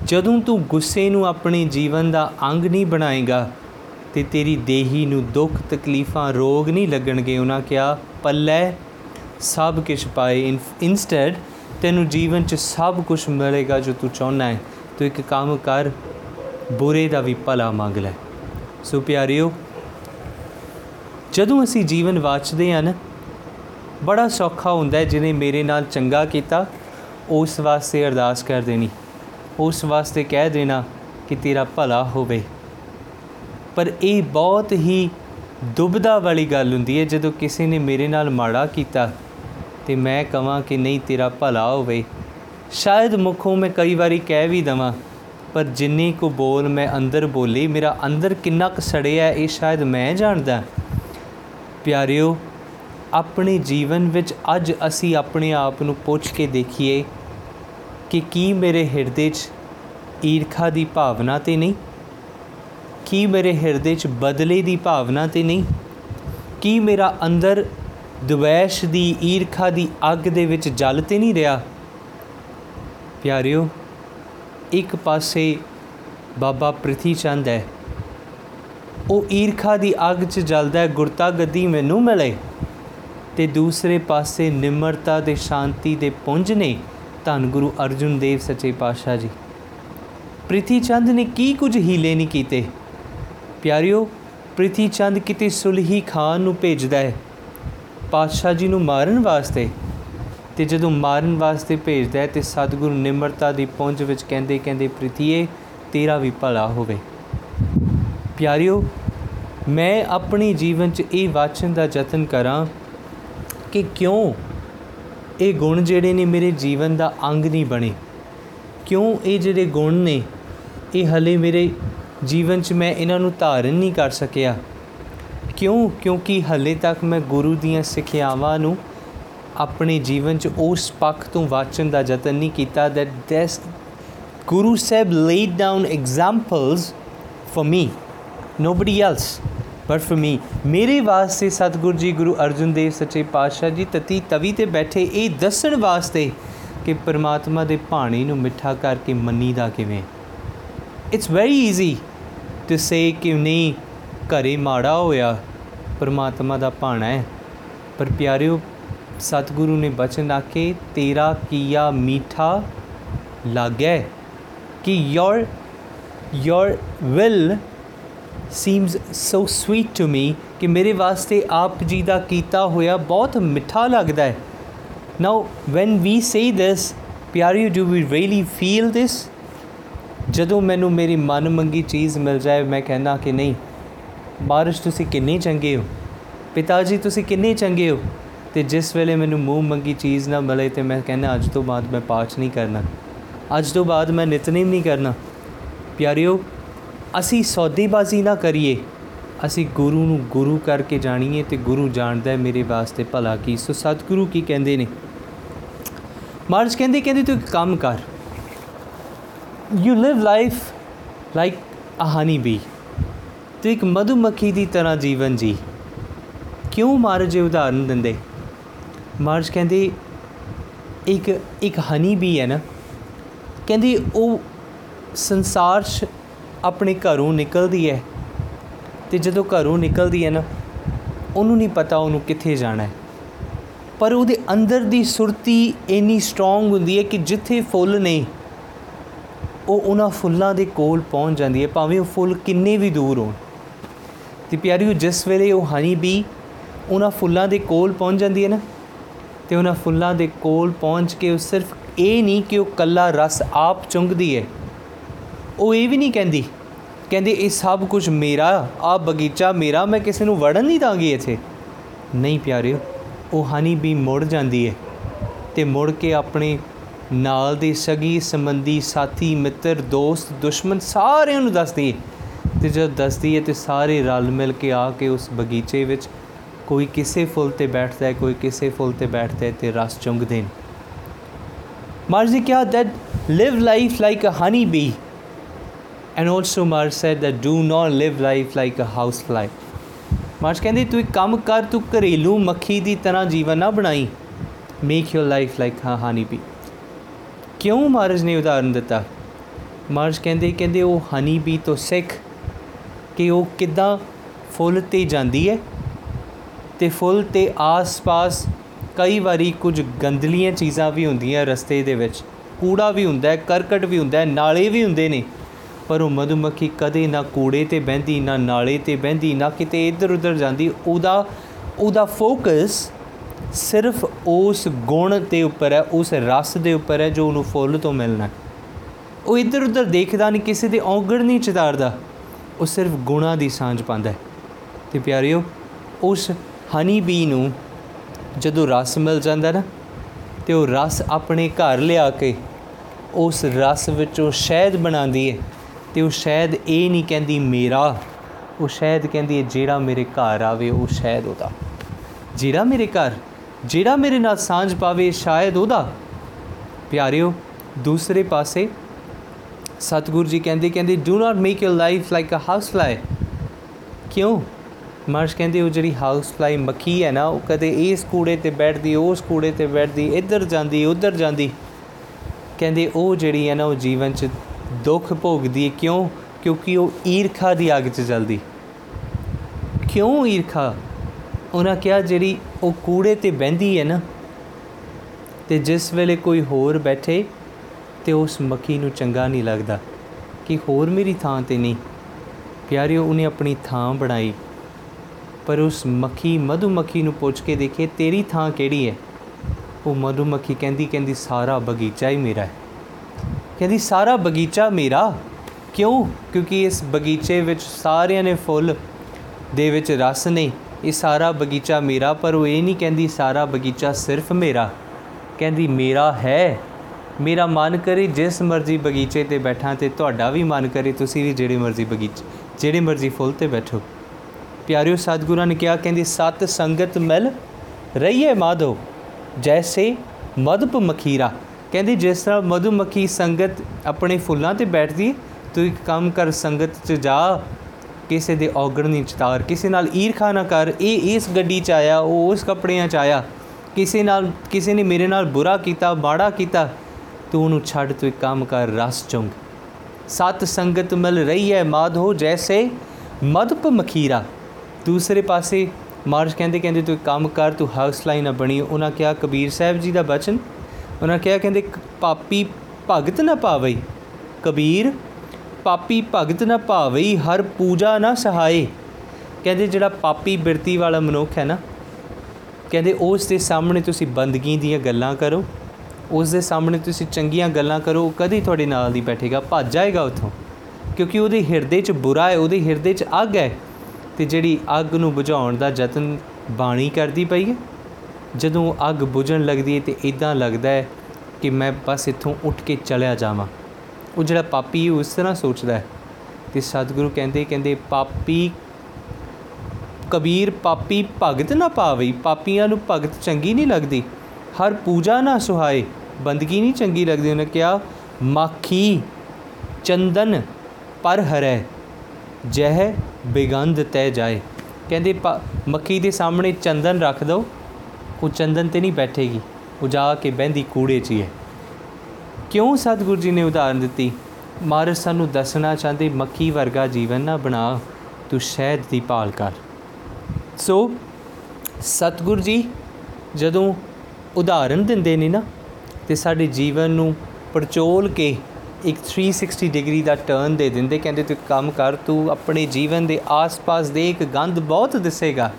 ਜਦੋਂ ਤੂੰ ਗੁੱਸੇ ਨੂੰ ਆਪਣੇ ਜੀਵਨ ਦਾ ਅੰਗ ਨਹੀਂ ਬਣਾਏਗਾ ਤੇ ਤੇਰੀ ਦੇਹੀ ਨੂੰ ਦੁੱਖ, ਤਕਲੀਫਾਂ, ਰੋਗ ਨਹੀਂ ਲੱਗਣਗੇ, ਉਹਨਾਂ ਕਿਹਾ, ਪੱਲੇ ਸਭ ਕੁਝ ਪਾਏ। ਇਨਸਟੈਡ ਤੈਨੂੰ ਜੀਵਨ 'ਚ ਸਭ ਕੁਝ ਮਿਲੇਗਾ ਜੋ ਤੂੰ ਚਾਹੁੰਦਾ ਹੈ। ਤੂੰ ਇੱਕ ਕੰਮ ਕਰ, ਬੁਰੇ ਦਾ ਵੀ ਭਲਾ ਮੰਗ ਲੈ। ਸੋ ਪਿਆਰਿਓ, ਜਦੋਂ ਅਸੀਂ ਜੀਵਨ ਵਾਚਦੇ ਹਾਂ ਨਾ ਬੜਾ ਸੌਖਾ ਹੁੰਦਾ ਹੈ, ਜਿਹਨੇ ਮੇਰੇ ਨਾਲ ਚੰਗਾ ਕੀਤਾ, ਉਸ ਵਾਸਤੇ ਅਰਦਾਸ ਕਰ ਦੇਣੀ, ਉਸ ਵਾਸਤੇ ਕਹਿ ਦੇਣਾ ਕਿ ਤੇਰਾ ਭਲਾ ਹੋਵੇ। ਪਰ ਇਹ ਬਹੁਤ ਹੀ ਦੁਬਦਾ ਵਾਲੀ ਗੱਲ ਹੁੰਦੀ ਹੈ, ਜਦੋਂ ਕਿਸੇ ਨੇ ਮੇਰੇ ਨਾਲ ਮਾੜਾ ਕੀਤਾ, ਤੇ ਮੈਂ ਕਹਾਂ ਕਿ ਨਹੀਂ, ਤੇਰਾ ਭਲਾ ਹੋਵੇ। ਸ਼ਾਇਦ ਮੁਖੋਂ ਮੈਂ ਕਈ ਵਾਰੀ ਕਹਿ ਵੀ ਦਵਾਂ, ਪਰ ਜਿੰਨੀ ਕੋ ਬੋਲ ਮੈਂ ਅੰਦਰ ਬੋਲੀ, ਮੇਰਾ ਅੰਦਰ ਕਿੰਨਾ ਕੁ ਸੜਿਆ ਇਹ ਸ਼ਾਇਦ ਮੈਂ ਜਾਣਦਾ। ਪਿਆਰਿਓ ਆਪਣੇ ਜੀਵਨ ਵਿੱਚ ਅੱਜ ਅਸੀਂ ਆਪਣੇ ਆਪ ਨੂੰ ਪੁੱਛ ਕੇ ਦੇਖੀਏ ਕਿ ਕੀ ਮੇਰੇ ਹਿਰਦੇ 'ਚ ਈਰਖਾ ਦੀ ਭਾਵਨਾ ਤੇ ਨਹੀਂ? ਕੀ ਮੇਰੇ ਹਿਰਦੇ 'ਚ ਬਦਲੇ ਦੀ ਭਾਵਨਾ ਤੇ ਨਹੀਂ? ਕੀ ਮੇਰਾ ਅੰਦਰ ਦੁਵੈਸ਼ ਦੀ ਈਰਖਾ ਦੀ ਅੱਗ ਦੇ ਵਿੱਚ ਜਲ ਤੇ ਨਹੀਂ ਰਿਹਾ? ਪਿਆਰਿਓ, ਇੱਕ ਪਾਸੇ ਬਾਬਾ ਪ੍ਰਿਥੀ ਚੰਦ ਹੈ। ਉਹ ਈਰਖਾ ਦੀ ਅੱਗ 'ਚ ਜਲਦਾ ਹੈ ਗੁਰਤਾ ਗੱਦੀ ਮੈਨੂੰ ਮਿਲੇ। ਤੇ ਦੂਸਰੇ ਪਾਸੇ ਨਿਮਰਤਾ ਤੇ ਸ਼ਾਂਤੀ ਦੇ ਪੁੰਜ ਨੇ ਧੰਨ ਗੁਰੂ ਅਰਜੁਨ ਦੇਵ ਸੱਚੇ ਪਾਤਸ਼ਾਹ ਜੀ। ਪ੍ਰਿਥੀ ਚੰਦ ਨੇ ਕੀ ਕੁਝ ਹੀਲੇ ਨਹੀਂ ਕੀਤੇ? ਪਿਆਰਿਓ ਪ੍ਰਿਥੀ ਚੰਦ ਕਿਤੇ ਸੁਲਹੀ ਖਾਨ ਨੂੰ ਭੇਜਦਾ ਹੈ। ਪਾਤਸ਼ਾਹ ਜੀ ਨੂੰ ਮਾਰਨ ਵਾਸਤੇ। ਤੇ ਜਦੋਂ ਮਾਰਨ ਵਾਸਤੇ ਭੇਜਦਾ ਹੈ ਤੇ ਸਤਿਗੁਰੂ ਨਿਮਰਤਾ ਦੀ ਪਹੁੰਚ ਵਿੱਚ ਕਹਿੰਦੇ ਕਹਿੰਦੇ ਪ੍ਰਿਥੀਏ, ਤੇਰਾ ਵੀ ਭਲਾ ਹੋਵੇ। ਪਿਆਰਿਓ, ਮੈਂ ਆਪਣੀ ਜੀਵਨ 'ਚ ਇਹ ਵਾਚਨ ਦਾ ਯਤਨ ਕਰਾਂ ਕਿ ਕਿਉਂ ਇਹ ਗੁਣ ਜਿਹੜੇ ਨੇ ਮੇਰੇ ਜੀਵਨ ਦਾ ਅੰਗ ਨਹੀਂ ਬਣੇ? ਕਿਉਂ ਇਹ ਜਿਹੜੇ ਗੁਣ ਨੇ, ਇਹ ਹਲੇ ਮੇਰੇ ਜੀਵਨ 'ਚ ਮੈਂ ਇਹਨਾਂ ਨੂੰ ਧਾਰਨ ਨਹੀਂ ਕਰ ਸਕਿਆ? ਕਿਉਂ? ਕਿਉਂਕਿ ਹਲੇ ਤੱਕ ਮੈਂ ਗੁਰੂ ਦੀਆਂ ਸਿੱਖਿਆਵਾਂ ਨੂੰ ਆਪਣੇ ਜੀਵਨ 'ਚ ਉਸ ਪੱਖ ਤੋਂ ਵਾਚਣ ਦਾ ਯਤਨ ਨਹੀਂ ਕੀਤਾ that this Guru Sahib laid down examples for me, nobody else. But for me ਮੇਰੇ ਵਾਸਤੇ ਸਤਿਗੁਰੂ ਜੀ, ਗੁਰੂ ਅਰਜਨ ਦੇਵ ਸੱਚੇ ਪਾਤਸ਼ਾਹ ਜੀ, ਤਤੀ ਤਵੀ ਤੇ ਬੈਠੇ ਇਹ ਦੱਸਣ ਵਾਸਤੇ ਕਿ ਪਰਮਾਤਮਾ ਦੇ ਭਾਣੇ ਨੂੰ ਮਿੱਠਾ ਕਰਕੇ ਮੰਨੀਦਾ ਕਿਵੇਂ? It's very easy to say ਕਿ ਨਹੀਂ, ਘਰੇ ਮਾੜਾ ਹੋਇਆ, ਪਰਮਾਤਮਾ ਦਾ ਭਾਣਾ ਹੈ। ਪਰ ਪਿਆਰਿਓ, ਸਤਿਗੁਰੂ ਨੇ ਬਚਨ ਆਖੇ, ਤੇਰਾ ਕੀਆ ਮੀਠਾ ਲੱਗੈ ਕਿ your your will seems so sweet to me ਕਿ ਮੇਰੇ ਵਾਸਤੇ ਆਪ ਜੀ ਦਾ ਕੀਤਾ ਹੋਇਆ ਬਹੁਤ ਮਿੱਠਾ ਲੱਗਦਾ ਹੈ ਨਾਓ when we say this ਪਿਆਰਿਓ do we really feel this? ਜਦੋਂ ਮੈਨੂੰ ਮੇਰੀ ਮਨ ਮੰਗੀ ਚੀਜ਼ ਮਿਲ ਜਾਏ ਮੈਂ ਕਹਿਣਾ ਕਿ ਨਹੀਂ ਬਾਰਿਸ਼ ਤੁਸੀਂ ਕਿੰਨੇ ਚੰਗੇ ਹੋ ਪਿਤਾ ਜੀ ਤੁਸੀਂ ਕਿੰਨੇ ਚੰਗੇ ਹੋ ਤੇ ਜਿਸ ਵੇਲੇ ਮੈਨੂੰ ਮੂੰਹ ਮੰਗੀ ਚੀਜ਼ ਨਾ ਮਿਲੇ ਤੇ ਮੈਂ ਕਹਿੰਦਾ ਅੱਜ ਤੋਂ ਬਾਅਦ ਮੈਂ ਪਾਠ ਨਹੀਂ ਕਰਨਾ ਅੱਜ ਤੋਂ ਬਾਅਦ ਮੈਂ ਨਿਤਨੇਮ ਨਹੀਂ ਕਰਨਾ ਪਿਆਰਿਓ ਅਸੀਂ ਸੌਦੇਬਾਜ਼ੀ ਨਾ ਕਰੀਏ। ਅਸੀਂ ਗੁਰੂ ਨੂੰ ਗੁਰੂ ਕਰਕੇ ਜਾਣੀਏ ਤੇ ਗੁਰੂ ਜਾਣਦਾ ਹੈ ਮੇਰੇ ਵਾਸਤੇ ਭਲਾ ਕੀ। ਸੋ ਸਤਿਗੁਰੂ ਕੀ ਕਹਿੰਦੇ ਨੇ? ਮਾਰਜ ਕਹਿੰਦੇ ਕਹਿੰਦੇ ਤੂੰ ਇੱਕ ਕੰਮ ਕਰ। You live life like a honey bee ਤੂੰ ਇੱਕ ਮਧੂਮੱਖੀ ਦੀ ਤਰ੍ਹਾਂ ਜੀਵਨ ਜੀ। ਕਿਉਂ ਮਹਾਰਾਜ ਇਹ ਉਦਾਹਰਨ ਦਿੰਦੇ? ਮਹਾਰਾਜ ਕਹਿੰਦੇ, ਇੱਕ ਇੱਕ ਹਨੀ ਬੀ ਹੈ ਨਾ। ਕਹਿੰਦੇ, ਉਹ ਸੰਸਾਰ 'ਚ ਆਪਣੇ ਘਰੋਂ ਨਿਕਲਦੀ ਹੈ ਤੇ ਜਦੋਂ ਘਰੋਂ ਨਿਕਲਦੀ ਹੈ ਨਾ, ਉਹਨੂੰ ਨਹੀਂ ਪਤਾ ਉਹਨੂੰ ਕਿੱਥੇ ਜਾਣਾ ਹੈ ਪਰ ਉਹਦੇ ਅੰਦਰ ਦੀ ਸੁਰਤੀ ਇੰਨੀ ਸਟਰੋਂਗ ਹੁੰਦੀ ਹੈ ਕਿ ਜਿੱਥੇ ਫੁੱਲ ਨੇ ਉਹ ਉਹਨਾਂ ਫੁੱਲਾਂ ਦੇ ਕੋਲ ਪਹੁੰਚ ਜਾਂਦੀ ਹੈ ਭਾਵੇਂ ਉਹ ਫੁੱਲ ਕਿੰਨੇ ਵੀ ਦੂਰ ਹੋਣ। ਤੇ ਪਿਆਰਿਓ, ਜਿਸ ਵੇਲੇ ਉਹ ਹਨੀ ਬੀ ਉਹਨਾਂ ਫੁੱਲਾਂ ਦੇ ਕੋਲ ਪਹੁੰਚ ਜਾਂਦੀ ਹੈ ਨਾ, ਤੇ ਉਹਨਾਂ ਫੁੱਲਾਂ ਦੇ ਕੋਲ ਪਹੁੰਚ ਕੇ ਉਹ ਸਿਰਫ ਇਹ ਨਹੀਂ ਕਿ ਉਹ ਕੱਲਾ ਰਸ ਆਪ ਚੁੰਗਦੀ ਹੈ ਉਹ ਇਹ ਵੀ ਨਹੀਂ ਕਹਿੰਦੀ, ਕਹਿੰਦੇ ਇਹ ਸਭ ਕੁਝ ਮੇਰਾ ਆ ਬਗੀਚਾ ਮੇਰਾ, ਮੈਂ ਕਿਸੇ ਨੂੰ ਵੜਨ ਨਹੀਂ ਦਾਂਗੀ ਇੱਥੇ। ਨਹੀਂ ਪਿਆਰਿਓ, ਉਹ ਹਨੀ ਵੀ ਮੁੜ ਜਾਂਦੀ ਹੈ ਤੇ ਮੁੜ ਕੇ ਆਪਣੇ ਨਾਲ ਦੇ ਸਗੀ ਸੰਬੰਧੀ ਸਾਥੀ, ਮਿੱਤਰ, ਦੋਸਤ, ਦੁਸ਼ਮਣ ਸਾਰਿਆਂ ਨੂੰ ਦੱਸਦੀ ਹੈ ਤੇ ਜਦ ਦੱਸਦੀ ਹੈ ਤੇ ਸਾਰੇ ਰਲ ਮਿਲ ਕੇ ਆ ਕੇ ਉਸ ਬਗੀਚੇ ਵਿੱਚ ਕੋਈ ਕਿਸੇ ਫੁੱਲ ਤੇ ਬੈਠਦਾ ਹੈ ਕੋਈ ਕਿਸੇ ਫੁੱਲ ਤੇ ਬੈਠਦਾ ਹੈ ਤੇ ਰਸ ਚੁੰਗਦੇ ਨੇ। Mars ਕਿਹਾ that live life like a honey bee? And also Mars said that do not live life like a house fly ਮਾਰਸ਼ ਕਹਿੰਦੇ, ਤੂੰ ਇੱਕ ਕੰਮ ਕਰ, ਤੂੰ ਘਰੇਲੂ ਮੱਖੀ ਦੀ ਤਰ੍ਹਾਂ ਜੀਵਨ ਨਾ ਬਣਾਈ। ਮੇਕ ਯੋਰ ਲਾਈਫ ਲਾਈਕ ਹਾਂ, ਹਨੀ ਬੀ ਕਿਉਂ ਮਹਾਰਾਜ ਨੇ ਉਦਾਹਰਨ ਦਿੱਤਾ? ਮਹਾਰਾਜ ਕਹਿੰਦੇ ਕਹਿੰਦੇ ਉਹ ਹਨੀ ਬੀ ਤੋਂ ਸਿੱਖ ਕਿ ਉਹ ਕਿਦਾਂ ਫੁੱਲ ਤੇ ਜਾਂਦੀ ਹੈ। ਤੇ ਫੁੱਲ ਤੇ ਆਸ-ਪਾਸ ਕਈ ਵਾਰੀ ਕੁਝ ਗੰਦਲੀਆਂ ਚੀਜ਼ਾਂ ਵੀ ਹੁੰਦੀਆਂ ਰਸਤੇ ਦੇ ਵਿੱਚ। ਕੂੜਾ ਵੀ ਹੁੰਦਾ ਹੈ, ਕਰਕਟ ਵੀ ਹੁੰਦਾ ਹੈ, ਨਾਲੇ ਵੀ ਹੁੰਦੇ ਨੇ। ਪਰ ਉਹ ਮਧੂਮੱਖੀ ਕਦੇ ਨਾ ਕੂੜੇ ਤੇ ਬਹਿੰਦੀ, ਨਾ ਨਾਲੇ ਤੇ ਬਹਿੰਦੀ, ਨਾ ਕਿਤੇ ਇੱਧਰ ਉੱਧਰ ਜਾਂਦੀ। ਉਹਦਾ ਉਹਦਾ ਫੋਕਸ ਸਿਰਫ ਉਸ ਗੁਣ ਦੇ ਉੱਪਰ ਹੈ, ਉਸ ਰਸ ਦੇ ਉੱਪਰ ਹੈ ਜੋ ਉਹਨੂੰ ਫੁੱਲ ਤੋਂ ਮਿਲਣਾ ਹੈ। ਉਹ ਇੱਧਰ ਉੱਧਰ ਦੇਖਦਾ ਨਹੀਂ, ਕਿਸੇ ਦੇ ਔਗਣ ਨਹੀਂ ਚਿਤਾਰਦਾ। ਉਹ ਸਿਰਫ ਗੁਣਾ ਦੀ ਸਾਂਝ ਪਾਉਂਦਾ ਹੈ। ਤੇ ਪਿਆਰਿਓ, ਉਸ ਹਨੀ ਬੀ ਨੂੰ ਜਦੋਂ ਰਸ ਮਿਲ ਜਾਂਦਾ ਨਾ, ਤੇ ਉਹ ਰਸ ਆਪਣੇ ਘਰ ਲਿਆ ਕੇ ਉਸ ਰਸ ਵਿੱਚੋਂ ਸ਼ਹਿਦ ਬਣਾਉਂਦੀ ਹੈ। ਤੇ ਉਹ ਸ਼ਹਿਦ ਇਹ ਨਹੀਂ ਕਹਿੰਦੀ ਮੇਰਾ, ਉਹ ਸ਼ਹਿਦ ਕਹਿੰਦੀ ਹੈ ਜਿਹੜਾ ਮੇਰੇ ਘਰ ਆਵੇ ਉਹ ਸ਼ਹਿਦ ਉਹਦਾ। ਜਿਹੜਾ ਮੇਰੇ ਘਰ, ਜਿਹੜਾ ਮੇਰੇ ਨਾਲ ਸਾਂਝ ਪਾਵੇ ਸ਼ਾਇਦ ਉਹਦਾ। ਪਿਆਰਿਓ, ਦੂਸਰੇ ਪਾਸੇ ਸਤਿਗੁਰੂ ਜੀ ਕਹਿੰਦੇ ਕਹਿੰਦੇ do not make your life like a house fly ਕਿਉਂ? ਮਾਰਸ਼ ਕਹਿੰਦੇ, ਉਹ ਜਿਹੜੀ ਹਾਊਸ ਫਲਾਈ ਮੱਖੀ ਹੈ ਨਾ, ਉਹ ਕਦੇ ਇਸ ਕੂੜੇ ਤੇ ਬੈਠਦੀ, ਉਸ ਕੂੜੇ ਤੇ ਬੈਠਦੀ, ਇੱਧਰ ਜਾਂਦੀ, ਉੱਧਰ ਜਾਂਦੀ। ਕਹਿੰਦੇ, ਉਹ ਜਿਹੜੀ ਹੈ ਨਾ, ਉਹ ਜੀਵਨ 'ਚ ਦੁੱਖ ਭੋਗਦੀ ਹੈ ਕਿਉਂ? ਕਿਉਂਕਿ ਉਹ ਈਰਖਾ ਦੀ ਅੱਗ 'ਚ ਜਲਦੀ। ਕਿਉਂ ਈਰਖਾ? ਉਹਨਾਂ ਕਿਹਾ ਜਿਹੜੀ ਉਹ ਕੂੜੇ ਤੇ ਬਹਿੰਦੀ ਹੈ ਨਾ, ਤੇ ਜਿਸ ਵੇਲੇ ਕੋਈ ਹੋਰ ਬੈਠੇ ਤੇ ਉਸ ਮੱਖੀ ਨੂੰ ਚੰਗਾ ਨਹੀਂ ਲੱਗਦਾ ਕਿ ਹੋਰ ਮੇਰੀ ਥਾਂ ਤੇ ਨਹੀਂ। ਪਿਆਰਿਓ, ਉਹਨੇ ਆਪਣੀ ਥਾਂ ਬਣਾਈ, ਪਰ ਉਸ ਮੱਖੀ ਮਧੂਮੱਖੀ ਨੂੰ ਪੁੱਛ ਕੇ ਦੇਖੇ, ਤੇਰੀ ਥਾਂ ਕਿਹੜੀ ਹੈ ਉਹ ਮਧੂਮੱਖੀ ਕਹਿੰਦੀ ਕਹਿੰਦੀ ਸਾਰਾ ਬਗੀਚਾ ਹੀ ਮੇਰਾ ਹੈ ਕਹਿੰਦੀ, ਸਾਰਾ ਬਗੀਚਾ ਮੇਰਾ। ਕਿਉਂ? ਕਿਉਂਕਿ ਇਸ ਬਗੀਚੇ ਵਿੱਚ ਸਾਰਿਆਂ ਨੇ ਫੁੱਲ ਦੇ ਵਿੱਚ ਰਸ ਨੇ ਇਹ ਸਾਰਾ ਬਗੀਚਾ ਮੇਰਾ, ਪਰ ਉਹ ਇਹ ਨਹੀਂ ਕਹਿੰਦੀ, ਸਾਰਾ ਬਗੀਚਾ ਸਿਰਫ ਮੇਰਾ। ਕਹਿੰਦੀ, ਮੇਰਾ ਹੈ। ਮੇਰਾ ਮਨ ਕਰੇ ਜਿਸ ਮਰਜ਼ੀ ਬਗੀਚੇ ਤੇ ਬੈਠਾਂ ਤੇ ਤੁਹਾਡਾ ਵੀ ਮਨ ਕਰੇ, ਤੁਸੀਂ ਵੀ ਜਿਹੜੇ ਮਰਜ਼ੀ ਬਗੀਚੇ, ਜਿਹੜੇ ਮਰਜ਼ੀ ਫੁੱਲ ਤੇ ਬੈਠੋ। ਪਿਆਰਿਓ, ਸਤਿਗੁਰਾਂ ਨੇ ਕਿਹਾ, ਕਹਿੰਦੀ, ਸਤ ਸੰਗਤ ਮਿਲ ਰਹੀਏ ਮਾਧੋ, ਜੈਸੇ ਮਧੁਪ ਮਖੀਰਾ। ਕਹਿੰਦੀ, ਜਿਸ ਤਰ੍ਹਾਂ ਮਧੂਮੱਖੀ ਸੰਗਤ ਆਪਣੇ ਫੁੱਲਾਂ ਤੇ ਬੈਠਦੀ, ਤੂੰ ਇੱਕ ਕੰਮ ਕਰ ਸੰਗਤ 'ਚ ਜਾ। ਕਿਸੇ ਦੇ ਔਗਣ ਨਹੀਂ ਚਤਾਰ। ਕਿਸੇ ਨਾਲ ਈਰਖਾ ਨਾ ਕਰ। ਇਹ ਇਸ ਗੱਡੀ 'ਚ ਆਇਆ, ਉਹ ਉਸ ਕੱਪੜਿਆਂ 'ਚ ਆਇਆ। ਕਿਸੇ ਨਾਲ, ਕਿਸੇ ਨੇ ਮੇਰੇ ਨਾਲ ਬੁਰਾ ਕੀਤਾ, ਮਾੜਾ ਕੀਤਾ, ਤੂੰ ਉਹਨੂੰ ਛੱਡ, ਤੂੰ ਇੱਕ ਕੰਮ ਕਰ, ਰਸ ਚੁੰਗ। ਸਤ ਸੰਗਤ ਮਿਲ ਰਹੀ ਹੈ ਮਾਧੋ, ਜੈਸੇ ਮਧੁਪ ਮਖੀਰਾ ਦੂਸਰੇ ਪਾਸੇ ਮਾਰਸ਼ ਕਹਿੰਦੇ ਕਹਿੰਦੇ ਤੂੰ ਇੱਕ ਕੰਮ ਕਰ, ਤੂੰ ਹਾਊਸ ਲਾਈਨ ਨਾ ਬਣੀ। ਉਹਨਾਂ ਕਿਹਾ, ਕਬੀਰ ਸਾਹਿਬ ਜੀ ਦਾ ਬਚਨ ਉਹਨਾਂ ਕਿਹਾ, ਕਹਿੰਦੇ, ਕ- ਪਾਪੀ ਭਗਤ ਨਾ ਪਾਵਈ, ਕਬੀਰ, ਪਾਪੀ ਭਗਤ ਨਾ ਭਾਵਈ ਹਰ ਪੂਜਾ ਨਾ ਸਹਾਏ। ਕਹਿੰਦੇ, ਜਿਹੜਾ ਪਾਪੀ ਬਿਰਤੀ ਵਾਲਾ ਮਨੁੱਖ ਹੈ ਨਾ, ਕਹਿੰਦੇ, ਉਸ ਦੇ ਸਾਹਮਣੇ ਤੁਸੀਂ ਬੰਦਗੀ ਦੀਆਂ ਗੱਲਾਂ ਕਰੋ, ਉਸ ਦੇ ਸਾਹਮਣੇ ਤੁਸੀਂ ਚੰਗੀਆਂ ਗੱਲਾਂ ਕਰੋ, ਉਹ ਕਦੀ ਤੁਹਾਡੇ ਨਾਲ ਨਹੀਂ ਬੈਠੇਗਾ, ਭੱਜ ਜਾਏਗਾ ਉੱਥੋਂ। ਕਿਉਂਕਿ ਉਹਦੇ ਹਿਰਦੇ 'ਚ ਬੁਰਾ ਹੈ, ਉਹਦੇ ਹਿਰਦੇ 'ਚ ਅੱਗ ਹੈ, ਤੇ ਜਿਹੜੀ ਅੱਗ ਨੂੰ ਬੁਝਾਉਣ ਦਾ ਯਤਨ ਬਾਣੀ ਕਰਦੀ ਪਈ ਹੈ। ਜਦੋਂ ਅੱਗ ਬੁਝਣ ਲੱਗਦੀ ਹੈ ਤੇ ਇਦਾਂ ਲੱਗਦਾ ਹੈ ਕਿ ਮੈਂ ਬਸ ਇੱਥੋਂ ਉੱਠ ਕੇ ਚਲਿਆ ਜਾਵਾਂ। ਉਹ ਜਿਹੜਾ ਪਾਪੀ ਉਸ ਤਰ੍ਹਾਂ ਸੋਚਦਾ ਹੈ ਤੇ ਸਤਿਗੁਰੂ ਕਹਿੰਦੇ ਕਹਿੰਦੇ, ਪਾਪੀ, ਕਬੀਰ, ਪਾਪੀ ਭਗਤ ਨਾ ਪਾਵਈ। ਪਾਪੀਆਂ ਨੂੰ ਭਗਤ ਚੰਗੀ ਨਹੀਂ ਲੱਗਦੀ। ਹਰ ਪੂਜਾ ਨਾ ਸੁਹਾਏ। ਬੰਦਗੀ ਨਹੀਂ ਚੰਗੀ ਲੱਗਦੀ। ਉਹਨੇ ਕਿਹਾ, ਮਾਖੀ, ਚੰਦਨ ਪਰ ਹਰੈ, ਜਹ ਬਿਗੰਧ ਤੈ ਜਾਏ। ਕਹਿੰਦੇ, ਪ- ਮੱਖੀ ਦੇ ਸਾਹਮਣੇ ਚੰਦਨ ਰੱਖ ਦੋ ਉਹ ਚੰਦਨ ਤੇ ਨਹੀਂ ਬੈਠੇਗੀ। ਉਹ ਜਾ ਕੇ ਬਹਿੰਦੀ ਕੂੜੇ 'ਚ ਹੀ ਹੈ। ਕਿਉਂ ਸਤਿਗੁਰੂ ਜੀ ਨੇ ਉਦਾਹਰਨ ਦਿੱਤੀ? ਮਹਾਰਾਜ ਸਾਨੂੰ ਦੱਸਣਾ ਚਾਹੁੰਦੇ, ਮੱਖੀ ਵਰਗਾ ਜੀਵਨ ਨਾ ਬਣਾ, ਤੂੰ ਸ਼ਹਿਦ ਦੀ ਭਾਲ ਕਰ। ਸੋ, ਸਤਿਗੁਰੂ ਜੀ ਜਦੋਂ ਉਦਾਹਰਨ ਦਿੰਦੇ ਨੇ ਨਾ, ਤੇ ਸਾਡੇ ਜੀਵਨ ਨੂੰ ਪਰਚੋਲ ਕੇ ਇੱਕ 360 ਡਿਗਰੀ ਦਾ ਟਰਨ ਦੇ ਦਿੰਦੇ, ਕਹਿੰਦੇ ਤੂੰ ਇੱਕ ਕੰਮ ਕਰ, ਤੂੰ ਆਪਣੇ ਜੀਵਨ ਦੇ ਆਸ-ਪਾਸ ਦੇਖ ਗੰਦ ਬਹੁਤ ਦਿਸੇਗਾ।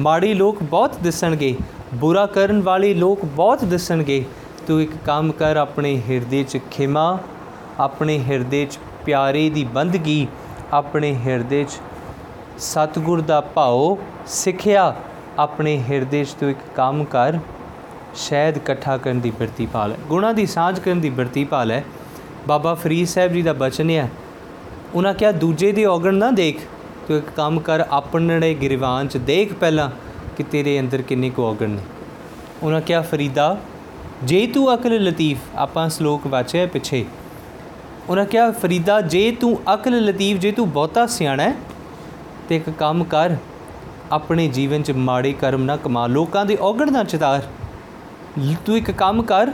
ਮਾੜੀ ਲੋਕ ਬਹੁਤ ਦਿਸਣਗੇ। ਬੁਰਾ ਕਰਨ ਵਾਲੇ ਲੋਕ ਬਹੁਤ ਦਿਸਣਗੇ, ਤੂੰ ਇੱਕ ਕੰਮ ਕਰ ਆਪਣੇ ਹਿਰਦੇ 'ਚ ਖਿਮਾ, ਆਪਣੇ ਹਿਰਦੇ 'ਚ ਪਿਆਰੇ ਦੀ ਬੰਦਗੀ, ਆਪਣੇ ਹਿਰਦੇ 'ਚ ਸਤਿਗੁਰ ਦਾ ਭਾਉ ਸਿੱਖਿਆ, ਆਪਣੇ ਹਿਰਦੇ 'ਚ ਤੂੰ ਇੱਕ ਕੰਮ ਕਰ, ਸ਼ਹਿਦ ਇਕੱਠਾ ਕਰਨ ਦੀ ਬਿਰਤੀ ਪਾਲ ਹੈ। ਗੁਣਾ ਦੀ ਸਾਂਝ ਕਰਨ ਦੀ ਬਿਰਤੀ ਪਾਲ ਹੈ। ਬਾਬਾ ਫਰੀਦ ਸਾਹਿਬ ਜੀ ਦਾ ਬਚਨ ਹੈ, ਉਹਨਾਂ ਕਿਹਾ, ਦੂਜੇ ਦੇ ਔਗਣ ਨਾ ਦੇਖ, ਤੂੰ ਇੱਕ ਕੰਮ ਕਰ ਆਪਣੇ ਗਿਰਵਾਨ 'ਚ ਦੇਖ ਪਹਿਲਾਂ ਕਿ ਤੇਰੇ ਅੰਦਰ ਕਿੰਨੇ ਕੁ ਔਗਣ ਨੇ। ਉਹਨਾਂ ਕਿਹਾ, ਫਰੀਦਾ, ਜੇ ਤੂੰ ਅਕਲ ਲਤੀਫ, ਆਪਾਂ ਸ਼ਲੋਕ ਵਾਚਿਆ ਪਿੱਛੇ। ਉਹਨਾਂ ਕਿਹਾ, ਫਰੀਦਾ, ਜੇ ਤੂੰ ਅਕਲ ਲਤੀਫ, ਜੇ ਤੂੰ ਬਹੁਤਾ ਸਿਆਣਾ ਹੈ, ਤੇ ਇੱਕ ਕੰਮ ਕਰ, ਆਪਣੇ ਜੀਵਨ 'ਚ ਮਾੜੇ ਕਰਮ ਨਾ ਕਮਾ, ਲੋਕਾਂ ਦੇ ਔਗਣ ਨਾ ਚਿਤਾਰ। ਲ- ਤੂੰ ਇੱਕ ਕੰਮ ਕਰ,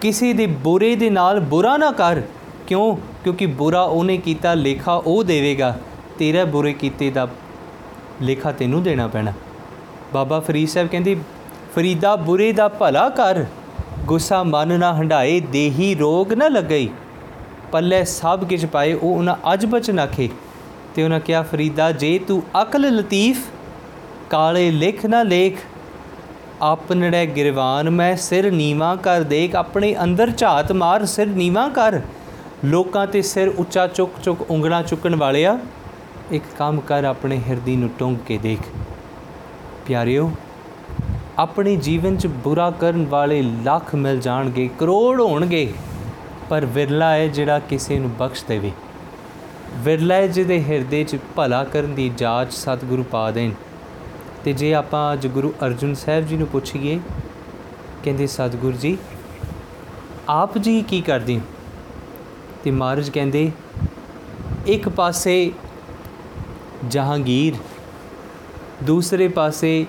ਕਿਸੇ ਦੇ ਬੁਰੇ ਦੇ ਨਾਲ ਬੁਰਾ ਨਾ ਕਰ। ਕਿਉਂ? ਕਿਉਂਕਿ ਬੁਰਾ ਉਹਨੇ ਕੀਤਾ, ਲੇਖਾ ਉਹ ਦੇਵੇਗਾ। ਤੇਰਾ ਬੁਰੇ ਕੀਤੇ ਦਾ ਲੇਖਾ ਤੈਨੂੰ ਦੇਣਾ ਪੈਣਾ। ਬਾਬਾ ਫਰੀਦ ਸਾਹਿਬ ਕਹਿੰਦੇ, ਫਰੀਦਾ ਬੁਰੇ ਦਾ ਭਲਾ ਕਰ, ਗੁੱਸਾ ਮਨ ਨਾ ਹੰਡਾਏ ਦੇਹੀ ਰੋਗ ਨਾ ਲੱਗਈ। ਪੱਲੇ ਸਭ ਕੁਝ ਪਾਏ, ਉਹ ਉਹਨਾਂ ਅੱਜ ਬਚਨ ਆਖੇ। ਤੇ ਉਹਨਾਂ ਕਿਹਾ, ਫਰੀਦਾ, ਜੇ ਤੂੰ ਅਕਲ ਲਤੀਫ, ਕਾਲੇ ਲਿਖ ਨਾ ਲੇਖ ਆਪਨੜੇ ਗਿਰਵਾਨ ਮੈਂ ਸਿਰ ਨੀਵਾ ਕਰ ਦੇਖ, ਆਪਣੇ ਅੰਦਰ ਝਾਤ ਮਾਰ ਸਿਰ ਨੀਵਾ ਕਰ। ਲੋਕਾਂ ਤੇ ਸਿਰ ਉੱਚਾ ਚੁੱਕ ਚੁੱਕ ਉਂਗਲਾਂ ਚੁੱਕਣ ਵਾਲਿਆ, ਇੱਕ ਕੰਮ ਕਰ, ਆਪਣੇ ਹਿਰਦੀ ਨੂੰ ਟੁੰਗ ਕੇ ਦੇਖ। ਪਿਆਰਿਓ, ਆਪਣੇ ਜੀਵਨ 'ਚ ਬੁਰਾ ਕਰਨ ਵਾਲੇ ਲੱਖ ਮਿਲ ਜਾਣਗੇ, ਕਰੋੜ ਹੋਣਗੇ, ਪਰ ਵਿਰਲਾ ਹੈ ਜਿਹੜਾ ਕਿਸੇ ਨੂੰ ਬਖਸ਼ ਦੇਵੇ। ਵਿਰਲਾ ਹੈ ਜਿਹਦੇ ਹਿਰਦੇ 'ਚ ਭਲਾ ਕਰਨ ਦੀ ਜਾਚ ਸਤਿਗੁਰੂ ਪਾ ਦੇਣ। ਤੇ ਜੇ ਆਪਾਂ ਅੱਜ ਗੁਰੂ ਅਰਜੁਨ ਸਾਹਿਬ ਜੀ ਨੂੰ ਪੁੱਛੀਏ, ਕਹਿੰਦੇ, ਸਤਿਗੁਰੂ ਜੀ, ਆਪ ਜੀ ਕੀ ਕਰਦੇ ਹੋ? ਤੇ ਮਹਾਰਾਜ ਕਹਿੰਦੇ, ਇੱਕ ਪਾਸੇ ਜਹਾਂਗੀਰ ਦੂਸਰੇ ਪਾਸੇ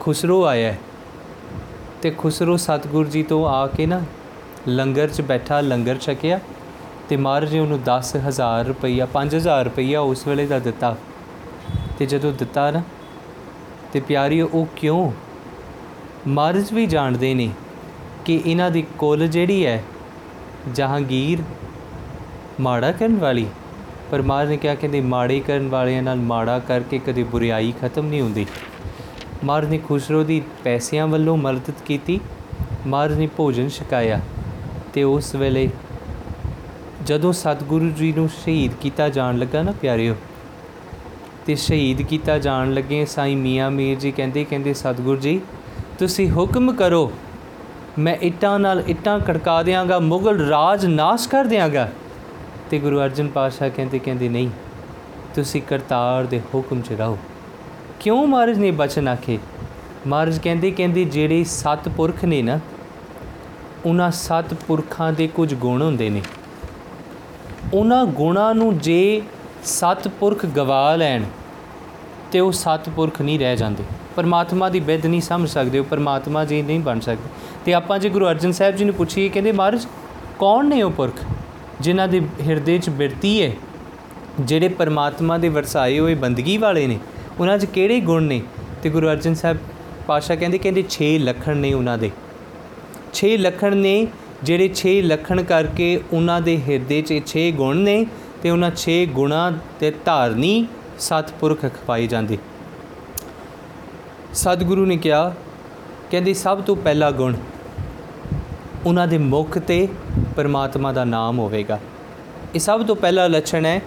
ਖੁਸਰੋ ਆਇਆ ਹੈ ਤੇ ਖੁਸਰੋ ਸਤਿਗੁਰੂ ਜੀ ਤੋਂ ਆ ਕੇ ਨਾ ਲੰਗਰ 'ਚ ਬੈਠਾ, ਲੰਗਰ ਛਕਿਆ ਤੇ ਮਹਾਰਾਜ ਜੀ ਉਹਨੂੰ 10000 ਰੁਪਈਆ 5000 ਰੁਪਈਆ ਉਸ ਵੇਲੇ ਦਾ ਦਿੱਤਾ ਤੇ ਜਦੋਂ ਦਿੱਤਾ ਨਾ ਤੇ ਪਿਆਰੀ ਉਹ ਕਿਉਂ? ਮਹਾਰਾਜ ਵੀ ਜਾਣਦੇ ਨੇ ਕਿ ਇਹਨਾਂ ਦੀ ਕੁੱਲ ਜਿਹੜੀ ਹੈ ਜਹਾਂਗੀਰ ਮਾੜਾ ਕਰਨ ਵਾਲੀ ਪਰ ਮਹਾਰਾਜ ਨੇ ਕਿਹਾ ਕਹਿੰਦੇ ਮਾੜੇ ਕਰਨ ਵਾਲਿਆਂ ਨਾਲ ਮਾੜਾ ਕਰਕੇ ਕਦੇ ਬੁਰੀਾਈ ਖਤਮ ਨਹੀਂ ਹੁੰਦੀ। ਮਹਾਰਾਜ ਨੇ ਖੁਸਰੋ ਦੀ ਪੈਸਿਆਂ ਵੱਲੋਂ ਮਦਦ ਕੀਤੀ। ਮਹਾਰਾਜ ਨੇ ਭੋਜਨ ਛਕਾਇਆ ਤੇ ਉਸ ਵੇਲੇ ਜਦੋਂ ਸਤਿਗੁਰੂ ਜੀ ਨੂੰ ਸ਼ਹੀਦ ਕੀਤਾ ਜਾਣ ਲੱਗਾ ਨਾ ਪਿਆਰਿਓ, ਤੇ ਸ਼ਹੀਦ ਕੀਤਾ ਜਾਣ ਲੱਗੇ ਸਾਈਂ ਮੀਆਂ ਮੀਰ ਜੀ ਕਹਿੰਦੇ ਕਹਿੰਦੇ, ਸਤਿਗੁਰੂ ਜੀ, ਤੁਸੀਂ ਹੁਕਮ ਕਰੋ, ਮੈਂ ਇੱਟਾਂ ਨਾਲ ਇੱਟਾਂ ਖੜਕਾ ਦਿਆਂਗਾ, ਮੁਗਲ ਰਾਜ ਨਾਸ਼ ਕਰ ਦਿਆਂਗਾ। ਤੇ ਗੁਰੂ ਅਰਜਨ ਪਾਤਸ਼ਾਹ ਕਹਿੰਦੇ ਕਹਿੰਦੇ, ਨਹੀਂ, ਤੁਸੀਂ ਕਰਤਾਰ ਦੇ ਹੁਕਮ 'ਚ ਰਹੋ। ਕਿਉਂ ਮਹਾਰਾਜ ਨੇ ਬਚਨ ਆਖੇ? ਮਹਾਰਾਜ ਕਹਿੰਦੇ ਕਹਿੰਦੇ, ਜਿਹੜੇ ਸੱਤ ਪੁਰਖ ਨੇ ਨਾ, ਉਹਨਾਂ ਸੱਤ ਪੁਰਖਾਂ ਦੇ ਕੁਝ ਗੁਣ ਹੁੰਦੇ ਨੇ। ਉਹਨਾਂ ਗੁਣਾਂ ਨੂੰ ਜੇ ਸੱਤ ਪੁਰਖ ਗਵਾ ਲੈਣ, ਤੇ ਉਹ ਸੱਤ ਪੁਰਖ ਨਹੀਂ ਰਹਿ ਜਾਂਦੇ। ਪਰਮਾਤਮਾ ਦੀ ਬਿੱਦ ਨਹੀਂ ਸਮਝ ਸਕਦੇ, ਉਹ ਪਰਮਾਤਮਾ ਜੀ ਨਹੀਂ ਬਣ ਸਕਦੇ। ਤੇ ਆਪਾਂ ਜੇ ਗੁਰੂ ਅਰਜਨ ਸਾਹਿਬ ਜੀ ਨੂੰ ਪੁੱਛੀਏ, ਕਹਿੰਦੇ, ਮਹਾਰਾਜ, ਕੌਣ ਨੇ ਉਹ ਪੁਰਖ? ਜਿਨ੍ਹਾਂ ਦੇ ਹਿਰਦੇ 'ਚ ਬਿਰਤੀ ਹੈ ਜਿਹੜੇ ਪਰਮਾਤਮਾ ਦੇ ਵਰਸਾਏ ਹੋਏ ਬੰਦਗੀ ਵਾਲੇ ਨੇ, ਉਹਨਾਂ 'ਚ ਕਿਹੜੇ ਗੁਣ ਨੇ? ਤੇ ਗੁਰੂ ਅਰਜਨ ਸਾਹਿਬ ਪਾਸ਼ਾ ਕਹਿੰਦੇ ਕਹਿੰਦੇ 6 ਲੱਖਣ ਨੇ ਉਹਨਾਂ ਦੇ। 6 ਲੱਖਣ ਨੇ, ਜਿਹੜੇ 6 ਲੱਖਣ ਕਰਕੇ ਉਹਨਾਂ ਦੇ ਹਿਰਦੇ 'ਚ 6 ਗੁਣ ਨੇ, ਤੇ ਉਹਨਾਂ 6 ਗੁਣਾਂ ਤੇ ਧਾਰਨੀ ਸਤਪੁਰਖ ਖਪਾਈ ਜਾਂਦੇ। ਸਤਿਗੁਰੂ ਨੇ ਕਿਹਾ, ਕਹਿੰਦੇ ਸਭ ਤੋਂ ਪਹਿਲਾ ਗੁਣ ਉਹਨਾਂ ਦੇ ਮੁਖ ਤੇ ਪਰਮਾਤਮਾ ਦਾ ਨਾਮ ਹੋਵੇਗਾ। ਇਹ ਸਭ ਤੋਂ ਪਹਿਲਾ ਲੱਛਣ ਹੈ,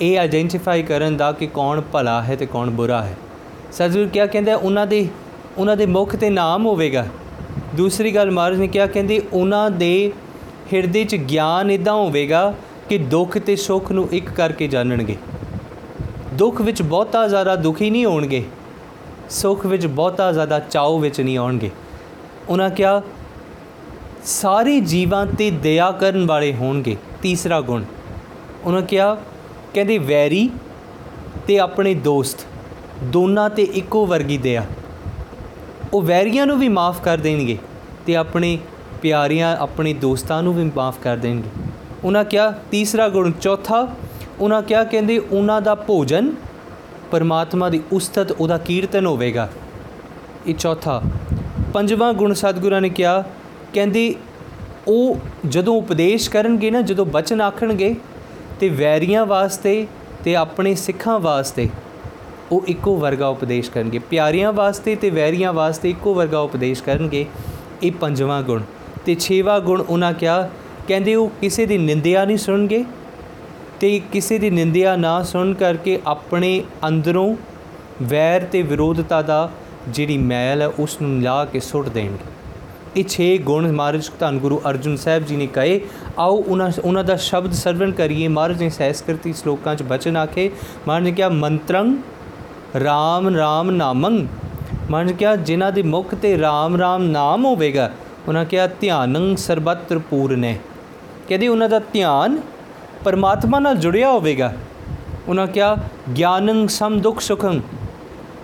ਇਹ ਆਇਡੈਂਟੀਫਾਈ ਕਰਨ ਦਾ ਕਿ ਕੌਣ ਭਲਾ ਹੈ ਤੇ ਕੌਣ ਬੁਰਾ ਹੈ। ਸਤਿਗੁਰੂ ਕਿਹਾ ਕਹਿੰਦਾ ਉਹਨਾਂ ਦੇ ਉਹਨਾਂ ਦੇ ਮੁਖ ਤੇ ਨਾਮ ਹੋਵੇਗਾ। ਦੂਸਰੀ ਗੱਲ ਮਹਾਰਾਜ ਨੇ ਕਿਹਾ ਕਹਿੰਦੇ, ਉਹਨਾਂ ਦੇ ਹਿਰਦੇ 'ਚ ਗਿਆਨ ਇਦਾਂ ਹੋਵੇਗਾ ਕਿ ਦੁੱਖ ਤੇ ਸੁੱਖ ਨੂੰ ਇੱਕ ਕਰਕੇ ਜਾਣਨਗੇ। ਦੁੱਖ ਵਿੱਚ ਬਹੁਤਾ ਜ਼ਿਆਦਾ ਦੁਖੀ ਨਹੀਂ ਹੋਣਗੇ, ਸੁੱਖ ਵਿੱਚ ਬਹੁਤਾ ਜ਼ਿਆਦਾ ਚਾਉ ਵਿੱਚ ਨਹੀਂ ਆਉਣਗੇ। ਉਹਨਾਂ ਕਿਹਾ ਸਾਰੇ ਜੀਵਾਂ ਤੇ ਦਇਆ ਕਰਨ ਵਾਲੇ ਹੋਣਗੇ, ਤੀਸਰਾ ਗੁਣ। ਉਹਨਾਂ ਕਿਹਾ, ਕਹਿੰਦੇ, ਵੈਰੀ ਤੇ ਆਪਣੇ ਦੋਸਤ, ਦੋਨਾਂ ਤੇ ਇੱਕੋ ਵਰਗੀ ਦਇਆ। ਉਹ ਵੈਰੀਆਂ ਨੂੰ ਵੀ ਮਾਫ ਕਰ ਦੇਣਗੇ ਤੇ ਆਪਣੇ ਪਿਆਰਿਆਂ, ਆਪਣੇ ਦੋਸਤਾਂ ਨੂੰ ਵੀ ਮਾਫ ਕਰ ਦੇਣਗੇ। ਉਹਨਾਂ ਕਿਹਾ, ਤੀਸਰਾ ਗੁਣ ਚੌਥਾ, ਉਹਨਾਂ ਕਿਹਾ, ਕਹਿੰਦੇ, ਉਹਨਾਂ ਦਾ ਭੋਜਨ ਪਰਮਾਤਮਾ ਦੀ ਉਸਤਤ, ਉਹਦਾ ਕੀਰਤਨ ਹੋਵੇਗਾ। ਇਹ ਚੌਥਾ। ਪੰਜਵਾਂ ਗੁਣ ਸਤਿਗੁਰਾਂ ਨੇ ਕਿਹਾ ਕਹਿੰਦੇ ਉਹ ਜਦੋਂ ਉਪਦੇਸ਼ ਕਰਨਗੇ ਨਾ, ਜਦੋਂ ਬਚਨ ਆਖਣਗੇ ਤੇ ਵੈਰੀਆਂ ਵਾਸਤੇ ਤੇ ਆਪਣੇ ਸਿੱਖਾਂ ਵਾਸਤੇ ਉਹ ਇੱਕੋ ਵਰਗਾ ਉਪਦੇਸ਼ ਕਰਨਗੇ। ਪਿਆਰਿਆਂ ਵਾਸਤੇ ਤੇ ਵੈਰੀਆਂ ਵਾਸਤੇ ਇੱਕੋ ਵਰਗਾ ਉਪਦੇਸ਼ ਕਰਨਗੇ। ਇਹ ਪੰਜਵਾਂ ਗੁਣ ਤੇ ਛੇਵਾਂ ਗੁਣ ਉਹਨਾਂ ਕਿਹਾ, ਕਹਿੰਦੇ ਉਹ ਕਿਸੇ ਦੀ ਨਿੰਦਿਆ ਨਹੀਂ ਸੁਣਨਗੇ ਤੇ ਕਿਸੇ ਦੀ ਨਿੰਦਿਆ ਨਾ ਸੁਣ ਕਰਕੇ ਆਪਣੇ ਅੰਦਰੋਂ ਵੈਰ ਤੇ ਵਿਰੋਧਤਾ ਦਾ ਜਿਹੜੀ ਮੈਲ ਹੈ ਉਸ ਨੂੰ ਲਾ ਕੇ ਸੁੱਟ ਦੇਣਗੇ। ਇਹ 6 ਗੁਣ ਮਹਾਰਾਜ ਧੰਨ ਗੁਰੂ ਅਰਜੁਨ ਸਾਹਿਬ ਜੀ ਨੇ ਕਹੇ। ਆਓ ਉਹਨਾਂ ਉਹਨਾਂ ਦਾ ਸ਼ਬਦ ਸਰਵਣ ਕਰੀਏ। ਮਹਾਰਾਜ ਨੇ ਸਹਿਸਕ੍ਰਿਤੀ ਸ਼ਲੋਕਾਂ 'ਚ ਬਚਨ ਆਖੇ। ਮਹਾਰਾਜ ਨੇ ਕਿਹਾ, ਮੰਤਰੰ ਰਾਮ ਰਾਮ ਨਾਮੰ। ਮਹਾਰਾਜ ਨੇ ਕਿਹਾ, ਜਿਨ੍ਹਾਂ ਦੇ ਮੁਖ ਤੇ ਰਾਮ ਰਾਮ ਨਾਮ ਹੋਵੇਗਾ, ਉਹਨਾਂ ਕਿਹਾ, ਧਿਆਨੰ ਸਰਬਤਰ ਪੂਰਨੇ ਕਹਿੰਦੇ ਉਹਨਾਂ ਦਾ ਧਿਆਨ ਪਰਮਾਤਮਾ ਨਾਲ ਜੁੜਿਆ ਹੋਵੇਗਾ। ਉਹਨਾਂ ਕਿਹਾ, ਗਿਆਨੰ ਸਮ ਦੁਖ ਸੁਖੰ।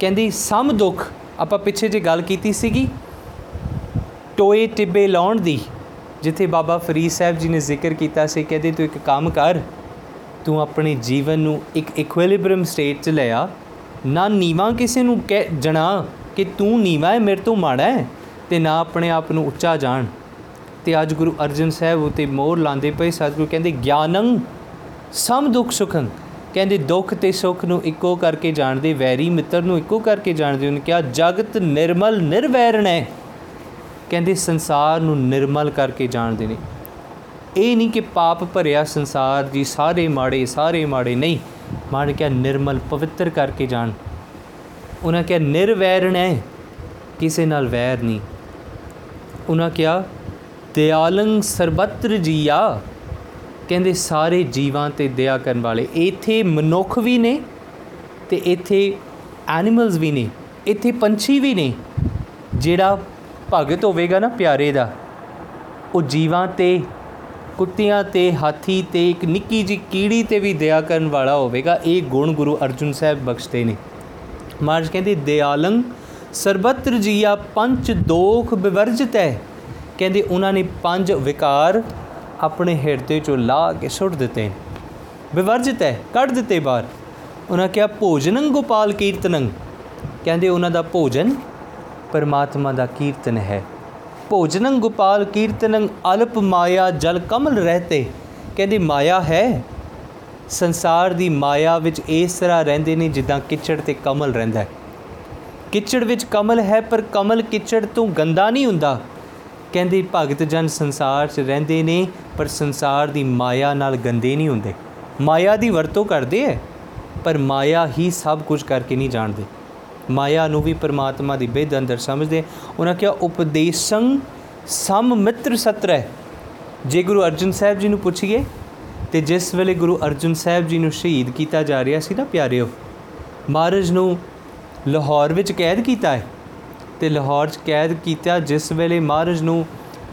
ਕਹਿੰਦੀ ਸਮ ਦੁਖ, ਆਪਾਂ ਪਿੱਛੇ ਜੇ ਗੱਲ ਕੀਤੀ ਸੀਗੀ ਟੋਏ ਟਿੱਬੇ ਲਾਉਣ ਦੀ, ਜਿੱਥੇ ਬਾਬਾ ਫਰੀਦ ਸਾਹਿਬ ਜੀ ਨੇ ਜ਼ਿਕਰ ਕੀਤਾ ਸੀ, ਕਹਿੰਦੇ ਤੂੰ ਇੱਕ ਕੰਮ ਕਰ, ਤੂੰ ਆਪਣੇ ਜੀਵਨ ਨੂੰ ਇੱਕ ਇਕੁਇਲਿਬ੍ਰਮ ਸਟੇਟ 'ਚ ਲਿਆ ਨਾ ਨੀਵਾਂ ਕਿਸੇ ਨੂੰ ਕਹਿ, ਜਣਾ ਕਿ ਤੂੰ ਨੀਵਾ ਹੈ, ਮੇਰੇ ਤੋਂ ਮਾੜਾ ਹੈ, ਤੇ ਨਾ ਆਪਣੇ ਆਪ ਨੂੰ ਉੱਚਾ ਜਾਣ। ਤੇ ਅੱਜ ਗੁਰੂ ਅਰਜਨ ਸਾਹਿਬ ਉਤੇ ਮੋਹਰ ਲਾਉਂਦੇ ਪਏ ਸਤਿਗੁਰੂ ਕਹਿੰਦੇ, ਗਿਆਨੰ, ਸਮ ਦੁੱਖ ਸੁਖੰ। ਕਹਿੰਦੇ, ਦੁੱਖ ਤੇ ਸੁੱਖ ਨੂੰ ਇੱਕੋ ਕਰਕੇ ਜਾਣਦੇ, ਵੈਰੀ ਮਿੱਤਰ ਨੂੰ ਇੱਕੋ ਕਰਕੇ ਜਾਣਦੇ, ਉਹਨੇ ਕਿਹਾ, ਜਗਤ ਨਿਰਮਲ ਨਿਰਵੈਰਣ ਹੈ। ਕਹਿੰਦੇ ਸੰਸਾਰ ਨੂੰ ਨਿਰਮਲ ਕਰਕੇ ਜਾਣਦੇ ਨੇ। ਇਹ ਨਹੀਂ ਕਿ ਪਾਪ ਭਰਿਆ ਸੰਸਾਰ ਜੀ ਸਾਰੇ ਮਾੜੇ ਸਾਰੇ ਮਾੜੇ ਨਹੀਂ ਮਾਣ ਕਿਹਾ ਨਿਰਮਲ ਪਵਿੱਤਰ ਕਰਕੇ ਜਾਣ। ਉਹਨਾਂ ਕਿਹਾ ਨਿਰਵੈਰਣ ਹੈ ਕਿਸੇ ਨਾਲ ਵੈਰ ਨਹੀਂ। ਉਹਨਾਂ ਕਿਹਾ ਦਿਆਲੰ ਸਰਬੱਤਰ ਜੀਆ, ਕਹਿੰਦੇ ਸਾਰੇ ਜੀਵਾਂ ਤੇ ਦਇਆ ਕਰਨ ਵਾਲੇ, ਇੱਥੇ ਮਨੁੱਖ ਵੀ ਨੇ ਤੇ ਇੱਥੇ ਐਨੀਮਲਸ ਵੀ ਨੇ, ਇੱਥੇ ਪੰਛੀ ਵੀ ਨੇ, ਜਿਹੜਾ ਭਗਤ ਹੋਵੇਗਾ ਨਾ ਪਿਆਰੇ ਦਾ, ਉਹ ਜੀਵਾਂ ਤੇ, ਕੁੱਤਿਆਂ ਤੇ, ਹਾਥੀ ਤੇ, ਇੱਕ ਨਿੱਕੀ ਜੀ ਕੀੜੀ ਤੇ ਵੀ ਦਇਆ ਕਰਨ ਵਾਲਾ ਹੋਵੇਗਾ, ਇਹ ਗੁਣ ਗੁਰੂ ਅਰਜੁਨ ਸਾਹਿਬ ਬਖਸ਼ਦੇ ਨੇ। ਮਹਾਰਾਜ ਕਹਿੰਦੇ, ਦਿਆਲੰ ਸਰਬੱਤਰ ਜੀਆ ਪੰਜ ਦੋਖ ਬਿਵਰਜਿਤ ਹੈ। ਕਹਿੰਦੇ, ਉਹਨਾਂ ਨੇ ਪੰਜ ਵਿਕਾਰ ਆਪਣੇ ਹਿਰਦੇ ਚੋਂ ਲਾ ਕੇ ਸੁੱਟ ਦਿੱਤੇ ਨੇ। ਵਿਵਰਜਿਤ ਹੈ, ਕੱਢ ਦਿੱਤੇ ਬਾਹਰ। ਉਹਨਾਂ ਕਿਹਾ, ਭੋਜਨੰ ਗੋਪਾਲ ਕੀਰਤਨੰ। ਕਹਿੰਦੇ, ਉਹਨਾਂ ਦਾ ਭੋਜਨ ਪਰਮਾਤਮਾ ਦਾ ਕੀਰਤਨ ਹੈ। ਭੋਜਨੰ ਗੋਪਾਲ ਕੀਰਤਨੰ ਅਲਪ ਮਾਇਆ ਜਲ ਕਮਲ ਰਹਤੇ। ਕਹਿੰਦੇ, ਮਾਇਆ ਹੈ? ਸੰਸਾਰ ਦੀ ਮਾਇਆ ਵਿੱਚ ਇਸ ਤਰ੍ਹਾਂ ਰਹਿੰਦੇ ਨੇ ਜਿੱਦਾਂ ਕਿਚੜ ਤੇ ਕਮਲ ਰਹਿੰਦਾ ਹੈ। ਕਿਚੜ ਵਿੱਚ ਕਮਲ ਹੈ, ਪਰ ਕਮਲ ਕਿਚੜ ਤੋਂ ਗੰਦਾ ਨਹੀਂ ਹੁੰਦਾ। ਕਹਿੰਦੇ, ਭਗਤ ਜਨ ਸੰਸਾਰ 'ਚ ਰਹਿੰਦੇ ਨੇ, ਪਰ ਸੰਸਾਰ ਦੀ ਮਾਇਆ ਨਾਲ ਗੰਦੇ ਨਹੀਂ ਹੁੰਦੇ। ਮਾਇਆ ਦੀ ਵਰਤੋਂ ਕਰਦੇ ਐ ਪਰ ਮਾਇਆ ਹੀ ਸਭ ਕੁਝ ਕਰਕੇ ਨਹੀਂ ਜਾਣਦੇ। ਮਾਇਆ ਨੂੰ ਵੀ ਪਰਮਾਤਮਾ ਦੀ ਬੇਦ ਅੰਦਰ ਸਮਝਦੇ ਉਹਨਾਂ ਕਿਹਾ ਉਪਦੇਸ਼ੰ ਸਮ ਮਿੱਤਰ ਸਤਰੈ। ਜੇ ਗੁਰੂ ਅਰਜਨ ਸਾਹਿਬ ਜੀ ਨੂੰ ਪੁੱਛੀਏ ਤੇ ਜਿਸ ਵੇਲੇ ਗੁਰੂ ਅਰਜਨ ਸਾਹਿਬ ਜੀ ਨੂੰ ਸ਼ਹੀਦ ਕੀਤਾ ਜਾ ਰਿਹਾ ਸੀ ਨਾ ਪਿਆਰਿਓ ਮਹਾਰਾਜ ਨੂੰ ਲਾਹੌਰ ਵਿੱਚ ਕੈਦ ਕੀਤਾ ਹੈ। ਤੇ ਲਾਹੌਰ 'ਚ ਕੈਦ ਕੀਤਾ ਜਿਸ ਵੇਲੇ ਮਹਾਰਾਜ ਨੂੰ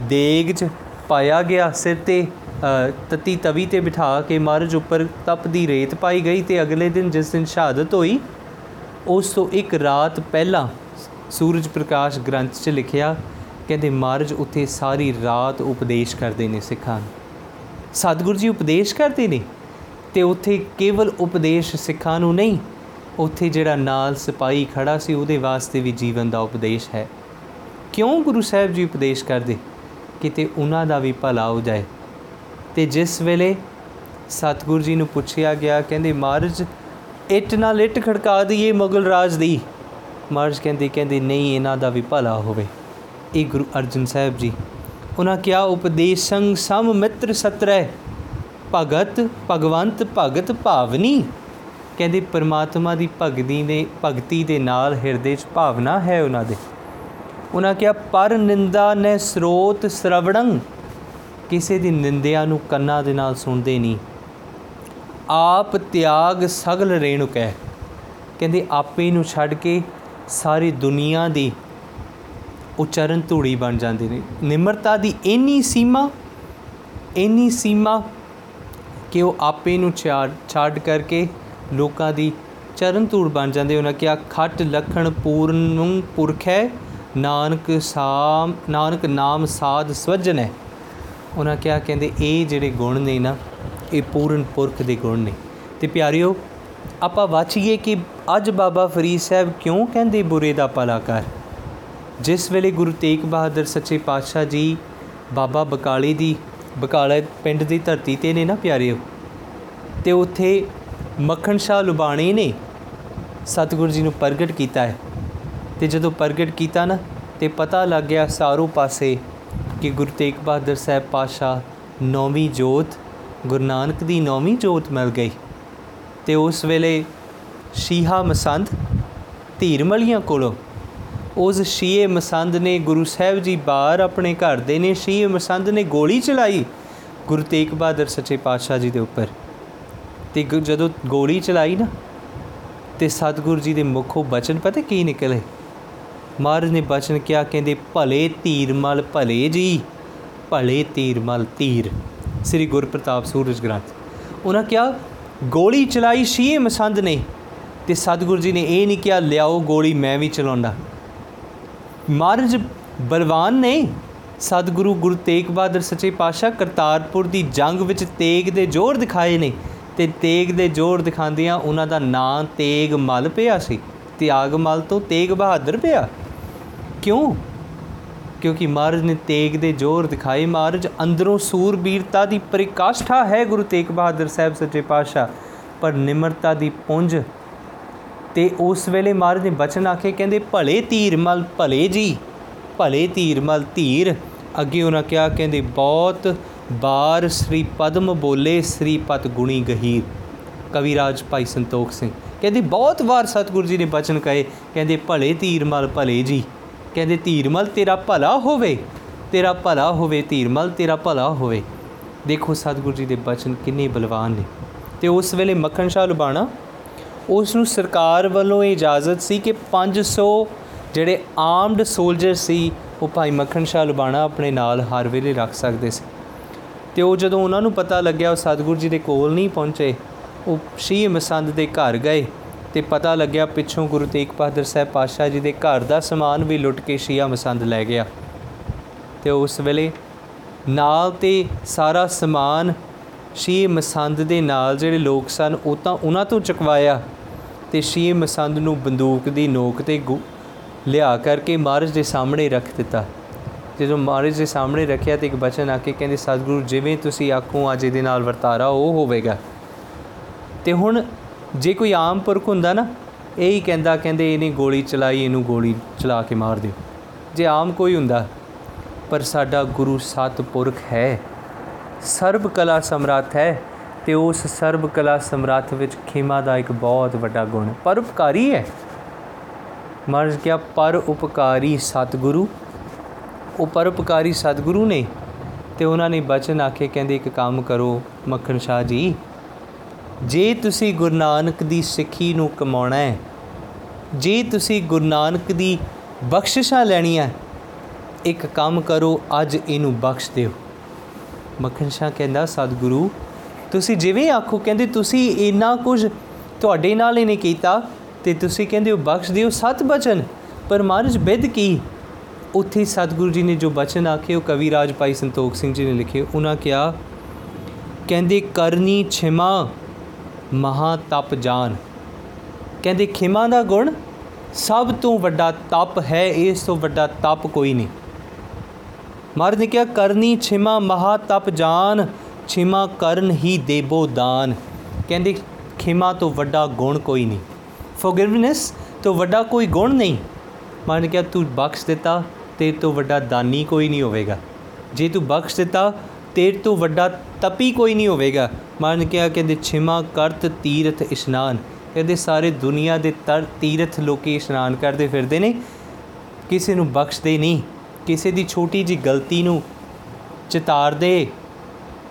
ਦੇਗ 'ਚ ਪਾਇਆ ਗਿਆ ਸਿਰ ਤੇ ਅ, ਤਤੀ ਤਵੀ ਤੇ ਬਿਠਾ ਕੇ ਮਹਾਰਾਜ ਉੱਪਰ ਤਪਦੀ ਰੇਤ ਪਾਈ ਗਈ ਤੇ ਅਗਲੇ ਦਿਨ ਜਿਸ ਦਿਨ ਸ਼ਹਾਦਤ ਹੋਈ ਉਸ ਤੋਂ ਇੱਕ ਰਾਤ ਪਹਿਲਾਂ ਸੂਰਜ ਪ੍ਰਕਾਸ਼ ਗ੍ਰੰਥ 'ਚ ਲਿਖਿਆ, ਕਹਿੰਦੇ ਮਹਾਰਾਜ ਉੱਥੇ ਸਾਰੀ ਰਾਤ ਉਪਦੇਸ਼ ਕਰਦੇ ਨੇ ਸਿੱਖਾਂ ਨੂੰ। ਸਤਿਗੁਰੂ ਜੀ ਉਪਦੇਸ਼ ਕਰਦੇ ਨੇ ਤੇ ਉੱਥੇ ਕੇਵਲ ਉਪਦੇਸ਼ ਸਿੱਖਾਂ ਨੂੰ ਨਹੀਂ, ਉੱਥੇ ਜਿਹੜਾ ਨਾਲ ਸਿਪਾਹੀ ਖੜਾ ਸੀ ਉਹਦੇ ਵਾਸਤੇ ਵੀ ਜੀਵਨ ਦਾ ਉਪਦੇਸ਼ ਹੈ। ਕਿਉਂ ਗੁਰੂ ਸਾਹਿਬ ਜੀ ਉਪਦੇਸ਼ ਕਰਦੇ? ਕਿਤੇ ਉਹਨਾਂ ਦਾ ਵੀ ਭਲਾ ਹੋ ਜਾਏ। ਤੇ ਜਿਸ ਵੇਲੇ ਸਤਿਗੁਰੂ ਜੀ ਨੂੰ ਪੁੱਛਿਆ ਗਿਆ, ਕਹਿੰਦੇ ਮਹਾਰਾਜ ਇੱਟ ਨਾਲ ਇੱਟ ਖੜਕਾ ਦਈਏ ਮੁਗਲ ਰਾਜ ਦੀ। ਮਹਾਰਾਜ ਕਹਿੰਦੇ ਕਹਿੰਦੇ, ਨਹੀਂ, ਇਹਨਾਂ ਦਾ ਵੀ ਭਲਾ ਹੋਵੇ। ਇਹ ਗੁਰੂ ਅਰਜਨ ਸਾਹਿਬ ਜੀ, ਉਹਨਾਂ ਕਿਹਾ, ਉਪਦੇਸ਼ੰ ਸਮ ਮਿੱਤਰ ਸਤਰੈ, ਭਗਤ ਭਗਵੰਤ ਭਗਤ ਭਾਵਨੀ। ਕਹਿੰਦੇ, ਪਰਮਾਤਮਾ ਦੀ ਭਗਤੀ ਦੇ ਭਗਤੀ ਦੇ ਨਾਲ ਹਿਰਦੇ 'ਚ ਭਾਵਨਾ ਹੈ ਉਹਨਾਂ ਦੇ। ਉਹਨਾਂ ਕਿਹਾ, ਪਰ ਨਿੰਦਾ ਨੇ ਸਰੋਤ ਸ਼ਰਵਣੰ ਕਿਸੇ ਦੀ ਨਿੰਦਿਆ ਨੂੰ ਕੰਨਾਂ ਦੇ ਨਾਲ ਸੁਣਦੇ ਨਹੀਂ। ਆਪ ਤਿਆਗ ਸਗਲ ਰੇਣੁਕ ਹੈ। ਕਹਿੰਦੇ ਆਪੇ ਨੂੰ ਛੱਡ ਕੇ ਸਾਰੀ ਦੁਨੀਆ ਦੀ ਉਚਰਨ ਧੂੜੀ ਬਣ ਜਾਂਦੇ ਨੇ ਨਿਮਰਤਾ ਦੀ ਇੰਨੀ ਸੀਮਾ ਇੰਨੀ ਸੀਮਾ ਕਿ ਉਹ ਆਪੇ ਨੂੰ ਛਾੜ ਛੱਡ ਕਰਕੇ ਲੋਕਾਂ ਦੀ ਚਰਨ ਧੂੜ ਬਣ ਜਾਂਦੇ ਉਹਨਾਂ ਕਿਹਾ, ਖੱਟ ਲਖਣ ਪੂਰਨ ਪੁਰਖ ਹੈ, ਨਾਨਕ ਸਾਮ, ਨਾਨਕ ਨਾਮ ਸਾਧ ਸਵਜਨ ਹੈ। ਉਹਨਾਂ ਕਿਹਾ, ਕਹਿੰਦੇ, ਇਹ ਜਿਹੜੇ ਗੁਣ ਨੇ ਨਾ ਇਹ ਪੂਰਨ ਪੁਰਖ ਦੇ ਗੁਣ ਨੇ। ਤੇ ਪਿਆਰਿਓ, ਆਪਾਂ ਵਾਚੀਏ ਕਿ ਅੱਜ ਬਾਬਾ ਫਰੀਦ ਸਾਹਿਬ ਕਿਉਂ ਕਹਿੰਦੇ ਬੁਰੇ ਦਾ ਭਲਾ ਕਰ ਜਿਸ ਵੇਲੇ ਗੁਰੂ ਤੇਗ ਬਹਾਦਰ ਸੱਚੇ ਪਾਤਸ਼ਾਹ ਜੀ ਬਾਬਾ ਬਕਾਲੇ ਦੀ, ਬਕਾਲੇ ਪਿੰਡ ਦੀ ਧਰਤੀ ਤੇ ਨੇ ਨਾ ਪਿਆਰਿਓ? ਤੇ ਉੱਥੇ ਮੱਖਣ ਸ਼ਾਹ ਲੁਬਾਣੀ ਨੇ ਸਤਿਗੁਰੂ ਜੀ ਨੂੰ ਪ੍ਰਗਟ ਕੀਤਾ ਹੈ। ਤੇ ਜਦੋਂ ਪ੍ਰਗਟ ਕੀਤਾ ਨਾ, ਤੇ ਪਤਾ ਲੱਗ ਗਿਆ ਸਾਰੋਂ ਪਾਸੇ ਕਿ ਗੁਰੂ ਤੇਗ ਬਹਾਦਰ ਸਾਹਿਬ ਪਾਤਸ਼ਾਹ ਨੌਵੀਂ ਜੋਤ ਗੁਰੂ ਨਾਨਕ ਦੀ ਨੌਵੀਂ ਜੋਤ ਮਿਲ ਗਈ ਤੇ ਉਸ ਵੇਲੇ ਸ਼ੀਹਾ ਮਸੰਦ ਧੀਰਮਲੀਆਂ ਕੋਲੋਂ ਉਸ ਸ਼ੀਏ ਮਸੰਦ ਨੇ ਗੁਰੂ ਸਾਹਿਬ ਜੀ ਬਾਹਰ ਆਪਣੇ ਘਰ ਦੇ ਨੇ, ਸ਼ੀਏ ਮਸੰਦ ਨੇ ਗੋਲੀ ਚਲਾਈ ਗੁਰੂ ਤੇਗ ਬਹਾਦਰ ਸੱਚੇ ਪਾਤਸ਼ਾਹ ਜੀ ਦੇ ਉੱਪਰ। ਤੇ ਗੁ- ਜਦੋਂ ਗੋਲੀ ਚਲਾਈ ਨਾ, ਤੇ ਸਤਿਗੁਰੂ ਜੀ ਦੇ ਮੁਖੋਂ ਬਚਨ ਪਤਾ ਕੀ ਨਿਕਲੇ? ਮਹਾਰਾਜ ਨੇ ਬਚਨ ਕਿਹਾ, ਕਹਿੰਦੇ, ਭਲੇ ਧੀਰਮਲ ਭਲੇ ਜੀ, ਭਲੇ ਧੀਰਮਲ ਧੀਰ। ਸ੍ਰੀ ਗੁਰਪ੍ਰਤਾਪ ਸੂਰਜ ਗ੍ਰੰਥ। ਉਹਨਾਂ ਕਿਹਾ, ਗੋਲੀ ਚਲਾਈ ਸ਼ੀਏ ਮਸੰਦ ਨੇ ਤੇ ਸਤਿਗੁਰੂ ਜੀ ਨੇ ਇਹ ਨਹੀਂ ਕਿਹਾ, ਲਿਆਓ ਗੋਲੀ, ਮੈਂ ਵੀ ਚਲਾਉਂਦਾ। ਮਹਾਰਾਜ ਬਲਵਾਨ ਨੇ ਸਤਿਗੁਰੂ ਗੁਰੂ ਤੇਗ ਬਹਾਦਰ ਸੱਚੇ ਪਾਤਸ਼ਾਹ ਕਰਤਾਰਪੁਰ ਦੀ ਜੰਗ ਵਿੱਚ ਤੇਗ ਦੇ ਜ਼ੋਰ ਦਿਖਾਏ ਨੇ ਤੇ ਤੇਗ ਦੇ ਜ਼ੋਰ ਦਿਖਾਉਂਦਿਆਂ ਉਹਨਾਂ ਦਾ ਨਾਂ ਤੇਗ ਮਲ ਪਿਆ ਸੀ ਤਿਆਗਮਲ ਤੋਂ ਤੇਗ ਬਹਾਦਰ ਪਿਆ। ਕਿਉਂ? ਕਿਉਂਕਿ ਮਹਾਰਾਜ ਨੇ ਤੇਗ ਦੇ ਜ਼ੋਰ ਦਿਖਾਏ। ਮਹਾਰਾਜ ਅੰਦਰੋਂ ਸੂਰਬੀਰਤਾ ਦੀ ਪ੍ਰਕਾਸ਼ਠਾ ਹੈ ਗੁਰੂ ਤੇਗ ਬਹਾਦਰ ਸਾਹਿਬ ਸੱਚੇ ਪਾਤਸ਼ਾਹ, ਪਰ ਨਿਮਰਤਾ ਦੀ ਪੁੰਜ। ਤੇ ਉਸ ਵੇਲੇ ਮਹਾਰਾਜ ਨੇ ਬਚਨ ਆਖੇ, ਕਹਿੰਦੇ, ਭਲੇ ਧੀਰ ਮਲ, ਭਲੇ ਜੀ, ਭਲੇ ਧੀਰ ਮਲ ਧੀਰ। ਅੱਗੇ ਉਹਨਾਂ ਕਿਹਾ, ਕਹਿੰਦੇ, ਬਹੁਤ ਬਾਰ ਸ੍ਰੀ ਪਦਮ ਬੋਲੇ ਸ੍ਰੀ ਪਤ ਗੁਣੀ ਗਹੀਰ। ਕਵਿਰਾਜ ਭਾਈ ਸੰਤੋਖ ਸਿੰਘ ਕਹਿੰਦੇ, ਬਹੁਤ ਵਾਰ ਸਤਿਗੁਰੂ ਜੀ ਨੇ ਬਚਨ ਕਹੇ, ਕਹਿੰਦੇ, ਭਲੇ ਧੀਰ ਮਲ, ਭਲੇ ਜੀ। ਕਹਿੰਦੇ, ਧੀਰਮਲ ਤੇਰਾ ਭਲਾ ਹੋਵੇ, ਤੇਰਾ ਭਲਾ ਹੋਵੇ, ਧੀਰਮਲ ਤੇਰਾ ਭਲਾ ਹੋਵੇ। ਦੇਖੋ ਸਤਿਗੁਰੂ ਜੀ ਦੇ ਬਚਨ ਕਿੰਨੇ ਬਲਵਾਨ ਨੇ। ਤੇ ਉਸ ਵੇਲੇ ਮੱਖਣ ਸ਼ਾਹ ਲੁਬਾਣਾ, ਉਸ ਨੂੰ ਸਰਕਾਰ ਵੱਲੋਂ ਇਹ ਇਜਾਜ਼ਤ ਸੀ ਕਿ 500 ਜਿਹੜੇ ਆਰਮਡ ਸੋਲਜਰ ਸੀ, ਉਹ ਭਾਈ ਮੱਖਣ ਸ਼ਾਹ ਲੁਬਾਣਾ ਆਪਣੇ ਨਾਲ ਹਰ ਵੇਲੇ ਰੱਖ ਸਕਦੇ ਸੀ। ਤੇ ਉਹ ਜਦੋਂ ਉਹਨਾਂ ਨੂੰ ਪਤਾ ਲੱਗਿਆ, ਉਹ ਸਤਿਗੁਰੂ ਜੀ ਦੇ ਕੋਲ ਨਹੀਂ ਪਹੁੰਚੇ, ਉਹ ਸ਼ੀਹ ਮਸੰਦ ਦੇ ਘਰ ਗਏ। ਤੇ ਪਤਾ ਲੱਗਿਆ ਪਿੱਛੋਂ ਗੁਰੂ ਤੇਗ ਬਹਾਦਰ ਸਾਹਿਬ ਪਾਤਸ਼ਾਹ ਜੀ ਦੇ ਘਰ ਦਾ ਸਮਾਨ ਵੀ ਲੁੱਟ ਕੇ ਸ਼ੀਆ ਮਸੰਦ ਲੈ ਗਿਆ। ਤੇ ਉਸ ਵੇਲੇ ਨਾਲ ਤੇ ਸਾਰਾ ਸਮਾਨ ਸ਼ੀਹ ਮਸੰਦ ਦੇ ਨਾਲ ਜਿਹੜੇ ਲੋਕ ਸਨ, ਉਹ ਤਾਂ ਉਹਨਾਂ ਤੋਂ ਚੁਕਵਾਇਆ ਤੇ ਸ਼ੀਹ ਮਸੰਦ ਨੂੰ ਬੰਦੂਕ ਦੀ ਨੋਕ ਤੇ ਗੁ- ਲਿਆ ਕਰਕੇ ਮਹਾਰਾਜ ਦੇ ਸਾਹਮਣੇ ਰੱਖ ਦਿੱਤਾ। ਜਦੋਂ ਮਹਾਰਾਜ ਦੇ ਸਾਹਮਣੇ ਰੱਖਿਆ ਤੇ ਇੱਕ ਬਚਨ ਆ ਕੇ ਕਹਿੰਦੇ, ਸਤਿਗੁਰੂ, ਜਿਵੇਂ ਤੁਸੀਂ ਆਖੋ, ਅੱਜ ਇਹਦੇ ਨਾਲ ਵਰਤਾਰਾ ਉਹ ਹੋਵੇਗਾ। ਤੇ ਹੁਣ ਜੇ ਕੋਈ ਆਮ ਪੁਰਖ ਹੁੰਦਾ ਨਾ, ਇਹ ਹੀ ਕਹਿੰਦਾ, ਕਹਿੰਦੇ ਇਹਨੇ ਗੋਲੀ ਚਲਾਈ, ਇਹਨੂੰ ਗੋਲੀ ਚਲਾ ਕੇ ਮਾਰ ਦਿਓ। ਜੇ ਆਮ ਕੋਈ ਹੁੰਦਾ, ਪਰ ਸਾਡਾ ਗੁਰੂ ਸਤਿਪੁਰਖ ਹੈ, ਸਰਬ ਕਲਾ ਸਮਰੱਥ ਹੈ, ਤੇ ਉਸ ਸਰਬ ਕਲਾ ਸਮਰੱਥ ਵਿੱਚ ਖਿਮਾ ਦਾ ਇੱਕ ਬਹੁਤ ਵੱਡਾ ਗੁਣ ਪਰਉਪਕਾਰੀ ਹੈ। ਮਹਾਰਾਜ ਕਿਹਾ, ਪਰ ਉਪਕਾਰੀ ਸਤਿਗੁਰੂ, ਉਹ ਪਰਉਪਕਾਰੀ ਸਤਿਗੁਰੂ ਨੇ, ਤੇ ਉਹਨਾਂ ਨੇ ਬਚਨ ਆਖੇ, ਕਹਿੰਦੇ ਇੱਕ ਕੰਮ ਕਰੋ ਮੱਖਣ ਸ਼ਾਹ ਜੀ ਜੇ ਤੁਸੀਂ ਗੁਰੂ ਨਾਨਕ ਦੀ ਸਿੱਖੀ ਨੂੰ ਕਮਾਉਣਾ ਹੈ, ਜੇ ਤੁਸੀਂ ਗੁਰੂ ਨਾਨਕ ਦੀ ਬਖਸ਼ਿਸ਼ਾਂ ਲੈਣੀ ਹੈ, ਇੱਕ ਕੰਮ ਕਰੋ, ਅੱਜ ਇਹਨੂੰ ਬਖਸ਼ ਦਿਓ। ਮੱਖਣ ਸ਼ਾਹ ਕਹਿੰਦਾ, ਸਤਿਗੁਰੂ, ਤੁਸੀਂ ਜਿਵੇਂ ਆਖੋ, ਕਹਿੰਦੇ ਤੁਸੀਂ ਇੰਨਾ ਕੁਝ ਤੁਹਾਡੇ ਨਾਲ ਇਹਨੇ ਕੀਤਾ ਤੇ ਤੁਸੀਂ ਕਹਿੰਦੇ ਹੋ ਬਖਸ਼ ਦਿਓ ਸਤ ਬਚਨ। ਪਰ ਮਹਾਰਾਜ, ਬਿਦ ਕੀ? ਉੱਥੇ ਸਤਿਗੁਰੂ ਜੀ ਨੇ ਜੋ ਬਚਨ ਆਖੇ, ਉਹ ਕਵੀ ਰਾਜ ਭਾਈ ਸੰਤੋਖ ਸਿੰਘ ਜੀ ਨੇ ਲਿਖੇ। ਉਹਨਾਂ ਕਿਹਾ, ਕਹਿੰਦੇ ਕਰਨੀ ਛਿਮਾ ਮਹਾ ਤਪ ਜਾਨ ਕਹਿੰਦੇ, ਖਿਮਾ ਦਾ ਗੁਣ? ਸਭ ਤੋਂ ਵੱਡਾ ਤਪ ਹੈ, ਇਸ ਤੋਂ ਵੱਡਾ ਤਪ ਕੋਈ ਨਹੀਂ। ਮਹਾਰਾਜ ਨੇ ਕਿਹਾ, ਕਰਨੀ ਛਿਮਾ ਮਹਾ ਤਪ ਜਾਨ ਛਿਮਾ ਕਰਨ ਹੀ ਦੇਬੋ ਦਾਨ। ਕਹਿੰਦੇ, ਖਿਮਾ ਤੋਂ ਵੱਡਾ ਗੁਣ ਕੋਈ ਨਹੀਂ। ਫੋਰਗਿਵਨੈਸ ਤੋਂ ਵੱਡਾ ਕੋਈ ਗੁਣ ਨਹੀਂ। ਮਹਾਰਾਜ ਨੇ ਕਿਹਾ, ਤੂੰ ਬਖਸ਼ ਦਿੱਤਾ, ਤੇਰੇ ਤੋਂ ਵੱਡਾ ਦਾਨੀ ਕੋਈ ਨਹੀਂ ਹੋਵੇਗਾ। ਜੇ ਤੂੰ ਬਖਸ਼ ਦਿੱਤਾ, ਤੇਰੇ ਤੋਂ ਵੱਡਾ ਤਪੀ ਕੋਈ ਨਹੀਂ ਹੋਵੇਗਾ। ਮਹਾਰਾਜ ਨੇ ਕਿਹਾ ਕਹਿੰਦੇ ਛਿਮਾ ਕਰਤ ਤੀਰਥ ਇਸ਼ਨਾਨ। ਕਹਿੰਦੇ ਸਾਰੇ ਦੁਨੀਆ ਦੇ ਤਰ ਤੀਰਥ ਲੋਕੀ ਇਸ਼ਨਾਨ ਕਰਦੇ ਫਿਰਦੇ ਨੇ। ਕਿਸੇ ਨੂੰ ਬਖਸ਼ਦੇ ਨਹੀਂ। ਕਿਸੇ ਦੀ ਛੋਟੀ ਜੀ ਗਲਤੀ ਨੂੰ ਚਿਤਾਰਦੇ।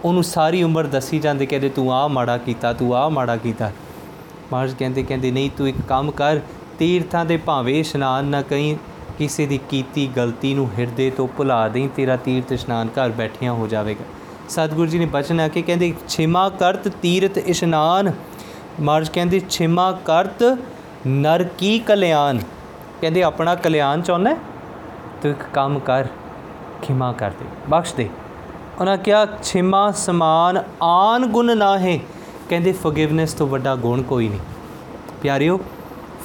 ਉਹਨੂੰ ਸਾਰੀ ਉਮਰ ਦੱਸੀ ਜਾਂਦੇ ਕਹਿੰਦੇ ਤੂੰ ਆਹ ਮਾੜਾ ਕੀਤਾ, ਤੂੰ ਆਹ ਮਾੜਾ ਕੀਤਾ। ਮਹਾਰਾਜ ਕਹਿੰਦੇ ਕਹਿੰਦੇ, ਨਹੀਂ, ਤੂੰ ਇੱਕ ਕੰਮ ਕਰ। ਤੀਰਥਾਂ ਦੇ ਭਾਵੇਂ ਇਸ਼ਨਾਨ ਨਾ ਕਹੀਂ ਕਿਸੇ ਦੀ ਕੀਤੀ ਗਲਤੀ ਨੂੰ ਹਿਰਦੇ ਤੋਂ ਭੁਲਾ ਦੇਂ ਤੇਰਾ ਤੀਰਥ ਇਸ਼ਨਾਨ ਘਰ ਬੈਠਿਆਂ ਹੋ ਜਾਵੇਗਾ। ਸਤਿਗੁਰੂ ਜੀ ਨੇ ਬਚਨ ਆ ਕੇ ਕਹਿੰਦੇ, ਛਿਮਾ ਕਰਤ ਤੀਰਥ ਇਸ਼ਨਾਨ। ਮਹਾਰਾਜ ਕਹਿੰਦੇ, ਛਿਮਾ ਕਰਤ ਨਰ ਕੀ ਕਲਿਆਣ? ਕਹਿੰਦੇ, ਆਪਣਾ ਕਲਿਆਣ ਚਾਹੁੰਦਾ ਹੈ? ਤੂੰ ਇੱਕ ਕੰਮ ਕਰ, ਖਿਮਾ ਕਰ ਦੇ, ਬਖਸ਼ ਦੇ। ਉਹਨਾਂ ਕਿਹਾ, ਛਿਮਾ ਸਮਾਨ ਆਨ ਗੁਣ ਨਾ ਹੈ ਕਹਿੰਦੇ ਫੋਰਗਿਵਨੈਸ ਤੋਂ ਵੱਡਾ ਗੁਣ ਕੋਈ ਨਹੀਂ। ਪਿਆਰਿਓ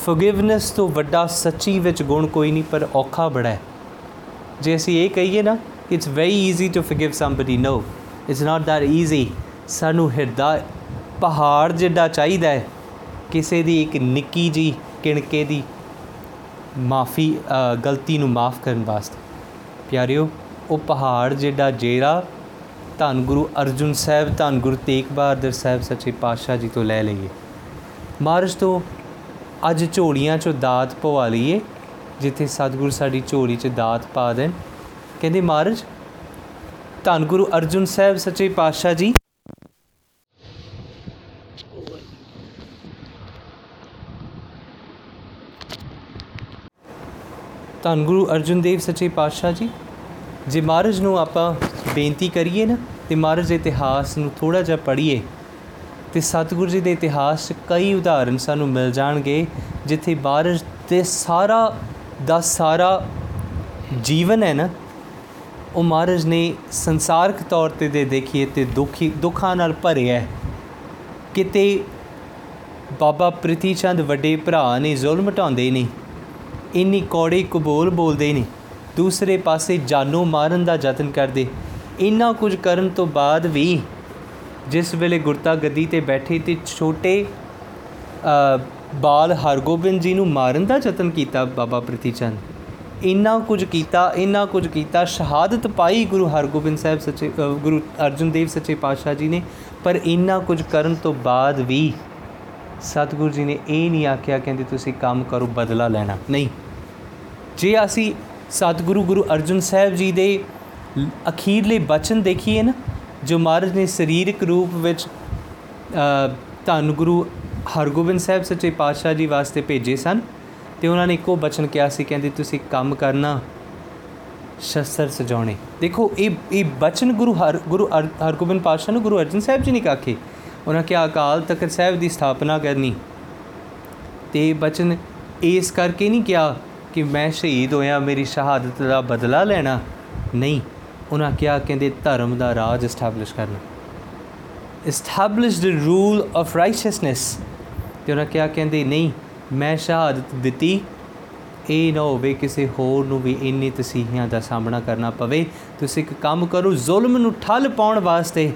ਫੋਰਗਿਵਨੈਸ ਤੋਂ ਵੱਡਾ ਸੱਚੀ ਵਿੱਚ ਗੁਣ ਕੋਈ ਨਹੀਂ, ਪਰ ਔਖਾ ਬੜਾ ਹੈ। ਜੇ ਅਸੀਂ ਇਹ ਕਹੀਏ ਨਾ it's very easy to forgive somebody no it's not that easy ਸਾਨੂੰ ਹਿਰਦਾ, ਪਹਾੜ ਜਿੱਡਾ ਚਾਹੀਦਾ ਹੈ। ਕਿਸੇ ਦੀ ਇੱਕ ਨਿੱਕੀ ਜੀ ਕਿਣਕੇ ਦੀ ਮਾਫੀ ਗਲਤੀ ਨੂੰ ਮਾਫ ਕਰਨ ਵਾਸਤੇ। ਪਿਆਰਿਓ, ਉਹ ਪਹਾੜ ਜਿਹੜਾ ਜੇਰਾ, ਧੰਨ ਗੁਰੂ ਅਰਜੁਨ ਸਾਹਿਬ, ਧੰਨ ਗੁਰੂ ਤੇਗ ਬਹਾਦਰ ਸਾਹਿਬ ਸੱਚੇ ਪਾਤਸ਼ਾਹ ਜੀ ਤੋਂ ਲੈ ਲਈਏ। ਮਹਾਰਾਜ ਤੋਂ ਅੱਜ ਝੋਲੀਆਂ 'ਚੋਂ ਦਾਤ ਪਵਾ ਲਈਏ, ਜਿੱਥੇ ਸਤਿਗੁਰੂ ਸਾਡੀ ਝੋਲੀ 'ਚ ਦਾਤ ਪਾ ਦੇਣ। ਕਹਿੰਦੇ ਮਹਾਰਾਜ ਧੰਨ ਗੁਰੂ ਅਰਜੁਨ ਸਾਹਿਬ ਸੱਚੇ ਪਾਤਸ਼ਾਹ ਜੀ। ਧੰਨ ਗੁਰੂ ਅਰਜੁਨ ਦੇਵ ਸੱਚੇ ਪਾਤਸ਼ਾਹ ਜੀ। ਜੇ ਮਹਾਰਾਜ ਨੂੰ ਆਪਾਂ ਬੇਨਤੀ ਕਰੀਏ ਨਾ, ਤੇ ਮਹਾਰਾਜ ਦੇ ਇਤਿਹਾਸ ਨੂੰ ਥੋੜਾ ਜਿਹਾ ਪੜ੍ਹੀਏ, ਤੇ ਸਤਿਗੁਰੂ ਜੀ ਦੇ ਇਤਿਹਾਸ 'ਚ ਕਈ ਉਦਾਹਰਨ ਸਾਨੂੰ ਮਿਲ ਜਾਣਗੇ, ਜਿੱਥੇ ਮਹਾਰਾਜ ਤੇ ਸਾਰਾ ਦਾ ਸਾਰਾ ਜੀਵਨ ਹੈ ਨਾ ਉਹ ਮਹਾਰਾਜ ਨੇ ਸੰਸਾਰਕ ਤੌਰ ਤੇ ਦੇ ਦੇਖੀਏ ਤੇ ਦੁਖੀ ਦੁੱਖਾਂ ਨਾਲ ਭਰਿਆ ਹੈ ਕਿਤੇ ਬਾਬਾ ਪ੍ਰਿਥੀ ਚੰਦ ਵੱਡੇ ਭਰਾ ਨੇ ਜ਼ੁਲਮ ਢਾਉਂਦੇ ਨੇ ਇੰਨੀ ਕੌੜੇ ਕਬੂਲ ਬੋਲਦੇ ਨੇ ਦੂਸਰੇ ਪਾਸੇ ਜਾਨੋਂ ਮਾਰਨ ਦਾ ਯਤਨ ਕਰਦੇ ਇੰਨਾ ਕੁਝ ਕਰਨ ਤੋਂ ਬਾਅਦ ਵੀ ਜਿਸ ਵੇਲੇ ਗੁਰਤਾ ਗੱਦੀ ਤੇ ਬੈਠੇ ਤੇ ਛੋਟੇ ਅ, ਬਾਲ ਹਰਗੋਬਿੰਦ ਜੀ ਨੂੰ ਮਾਰਨ ਦਾ ਯਤਨ ਕੀਤਾ ਬਾਬਾ ਪ੍ਰਿਥੀ ਚੰਦ ਇੰਨਾ ਕੁਝ ਕੀਤਾ ਇੰਨਾ ਕੁਝ ਕੀਤਾ ਸ਼ਹਾਦਤ ਪਾਈ ਗੁਰੂ ਹਰਗੋਬਿੰਦ ਸਾਹਿਬ ਸੱਚੇ ਅ, ਗੁਰੂ ਅਰਜਨ ਦੇਵ ਸੱਚੇ ਪਾਤਸ਼ਾਹ ਜੀ ਨੇ ਪਰ ਇੰਨਾ ਕੁਝ ਕਰਨ ਤੋਂ ਬਾਅਦ ਵੀ ਸਤਿਗੁਰੂ ਜੀ ਨੇ ਇਹ ਨਹੀਂ ਆਖਿਆ ਕਹਿੰਦੇ ਤੁਸੀਂ ਕੰਮ ਕਰੋ ਬਦਲਾ ਲੈਣਾ। ਨਹੀਂ। ਜੇ ਅਸੀਂ ਸਤਿਗੁਰੂ ਗੁਰੂ ਅਰਜਨ ਸਾਹਿਬ ਜੀ ਦੇ ਲ- ਅਖੀਰਲੇ ਬਚਨ ਦੇਖੀਏ ਨਾ ਜੋ ਮਹਾਰਾਜ ਨੇ ਸਰੀਰਕ ਰੂਪ ਵਿੱਚ ਅ, ਧੰਨ ਗੁਰੂ ਹਰਗੋਬਿੰਦ ਸਾਹਿਬ ਸੱਚੇ ਪਾਤਸ਼ਾਹ ਜੀ ਵਾਸਤੇ ਭੇਜੇ ਸਨ ਤੇ ਉਹਨਾਂ ਨੇ ਇੱਕੋ ਬਚਨ ਕਿਹਾ ਸੀ, ਕਹਿੰਦੇ ਤੁਸੀਂ ਕੰਮ ਕਰਨਾ, ਸ਼ਸਤਰ ਸਜਾਉਣੇ। ਦੇਖੋ, ਇਹ ਇਹ ਬਚਨ ਗੁਰੂ ਹਰ, ਗੁਰੂ ਅਰ- ਹਰਗੋਬਿੰਦ ਪਾਤਸ਼ਾਹ ਨੂੰ ਗੁਰੂ ਅਰਜਨ ਸਾਹਿਬ ਜੀ ਨੇ ਕਾਖੇ ਉਹਨਾਂ ਕਿਹਾ, ਅਕਾਲ ਤਖਤ ਸਾਹਿਬ ਦੀ ਸਥਾਪਨਾ ਕਰਨੀ। ਤੇ ਇਹ ਬਚਨ ਇਸ ਕਰਕੇ ਨਹੀਂ ਕਿਹਾ ਕਿ ਮੈਂ ਸ਼ਹੀਦ ਹੋਇਆ, ਮੇਰੀ ਸ਼ਹਾਦਤ ਦਾ ਬਦਲਾ ਲੈਣਾ। ਨਹੀਂ, ਉਹਨਾਂ ਕਿਹਾ, ਕਹਿੰਦੇ ਧਰਮ ਦਾ ਰਾਜ ਐਸਟੈਬਲਿਸ਼ ਕਰਨਾ। Establish the rule of righteousness ਤੇ ਉਹਨਾਂ ਕਿਹਾ, ਕਹਿੰਦੇ ਨਹੀਂ ਮੈਂ ਸ਼ਹਾਦਤ ਦਿੱਤੀ। ਇਹ ਨਾ ਹੋਵੇ ਕਿਸੇ ਹੋਰ ਨੂੰ ਵੀ ਇੰਨੀ ਤਸੀਹਿਆਂ ਦਾ ਸਾਹਮਣਾ ਕਰਨਾ ਪਵੇ। ਤੁਸੀਂ ਇੱਕ ਕੰਮ ਕਰੋ, ਜ਼ੁਲਮ ਨੂੰ ਠੱਲ ਪਾਉਣ ਵਾਸਤੇ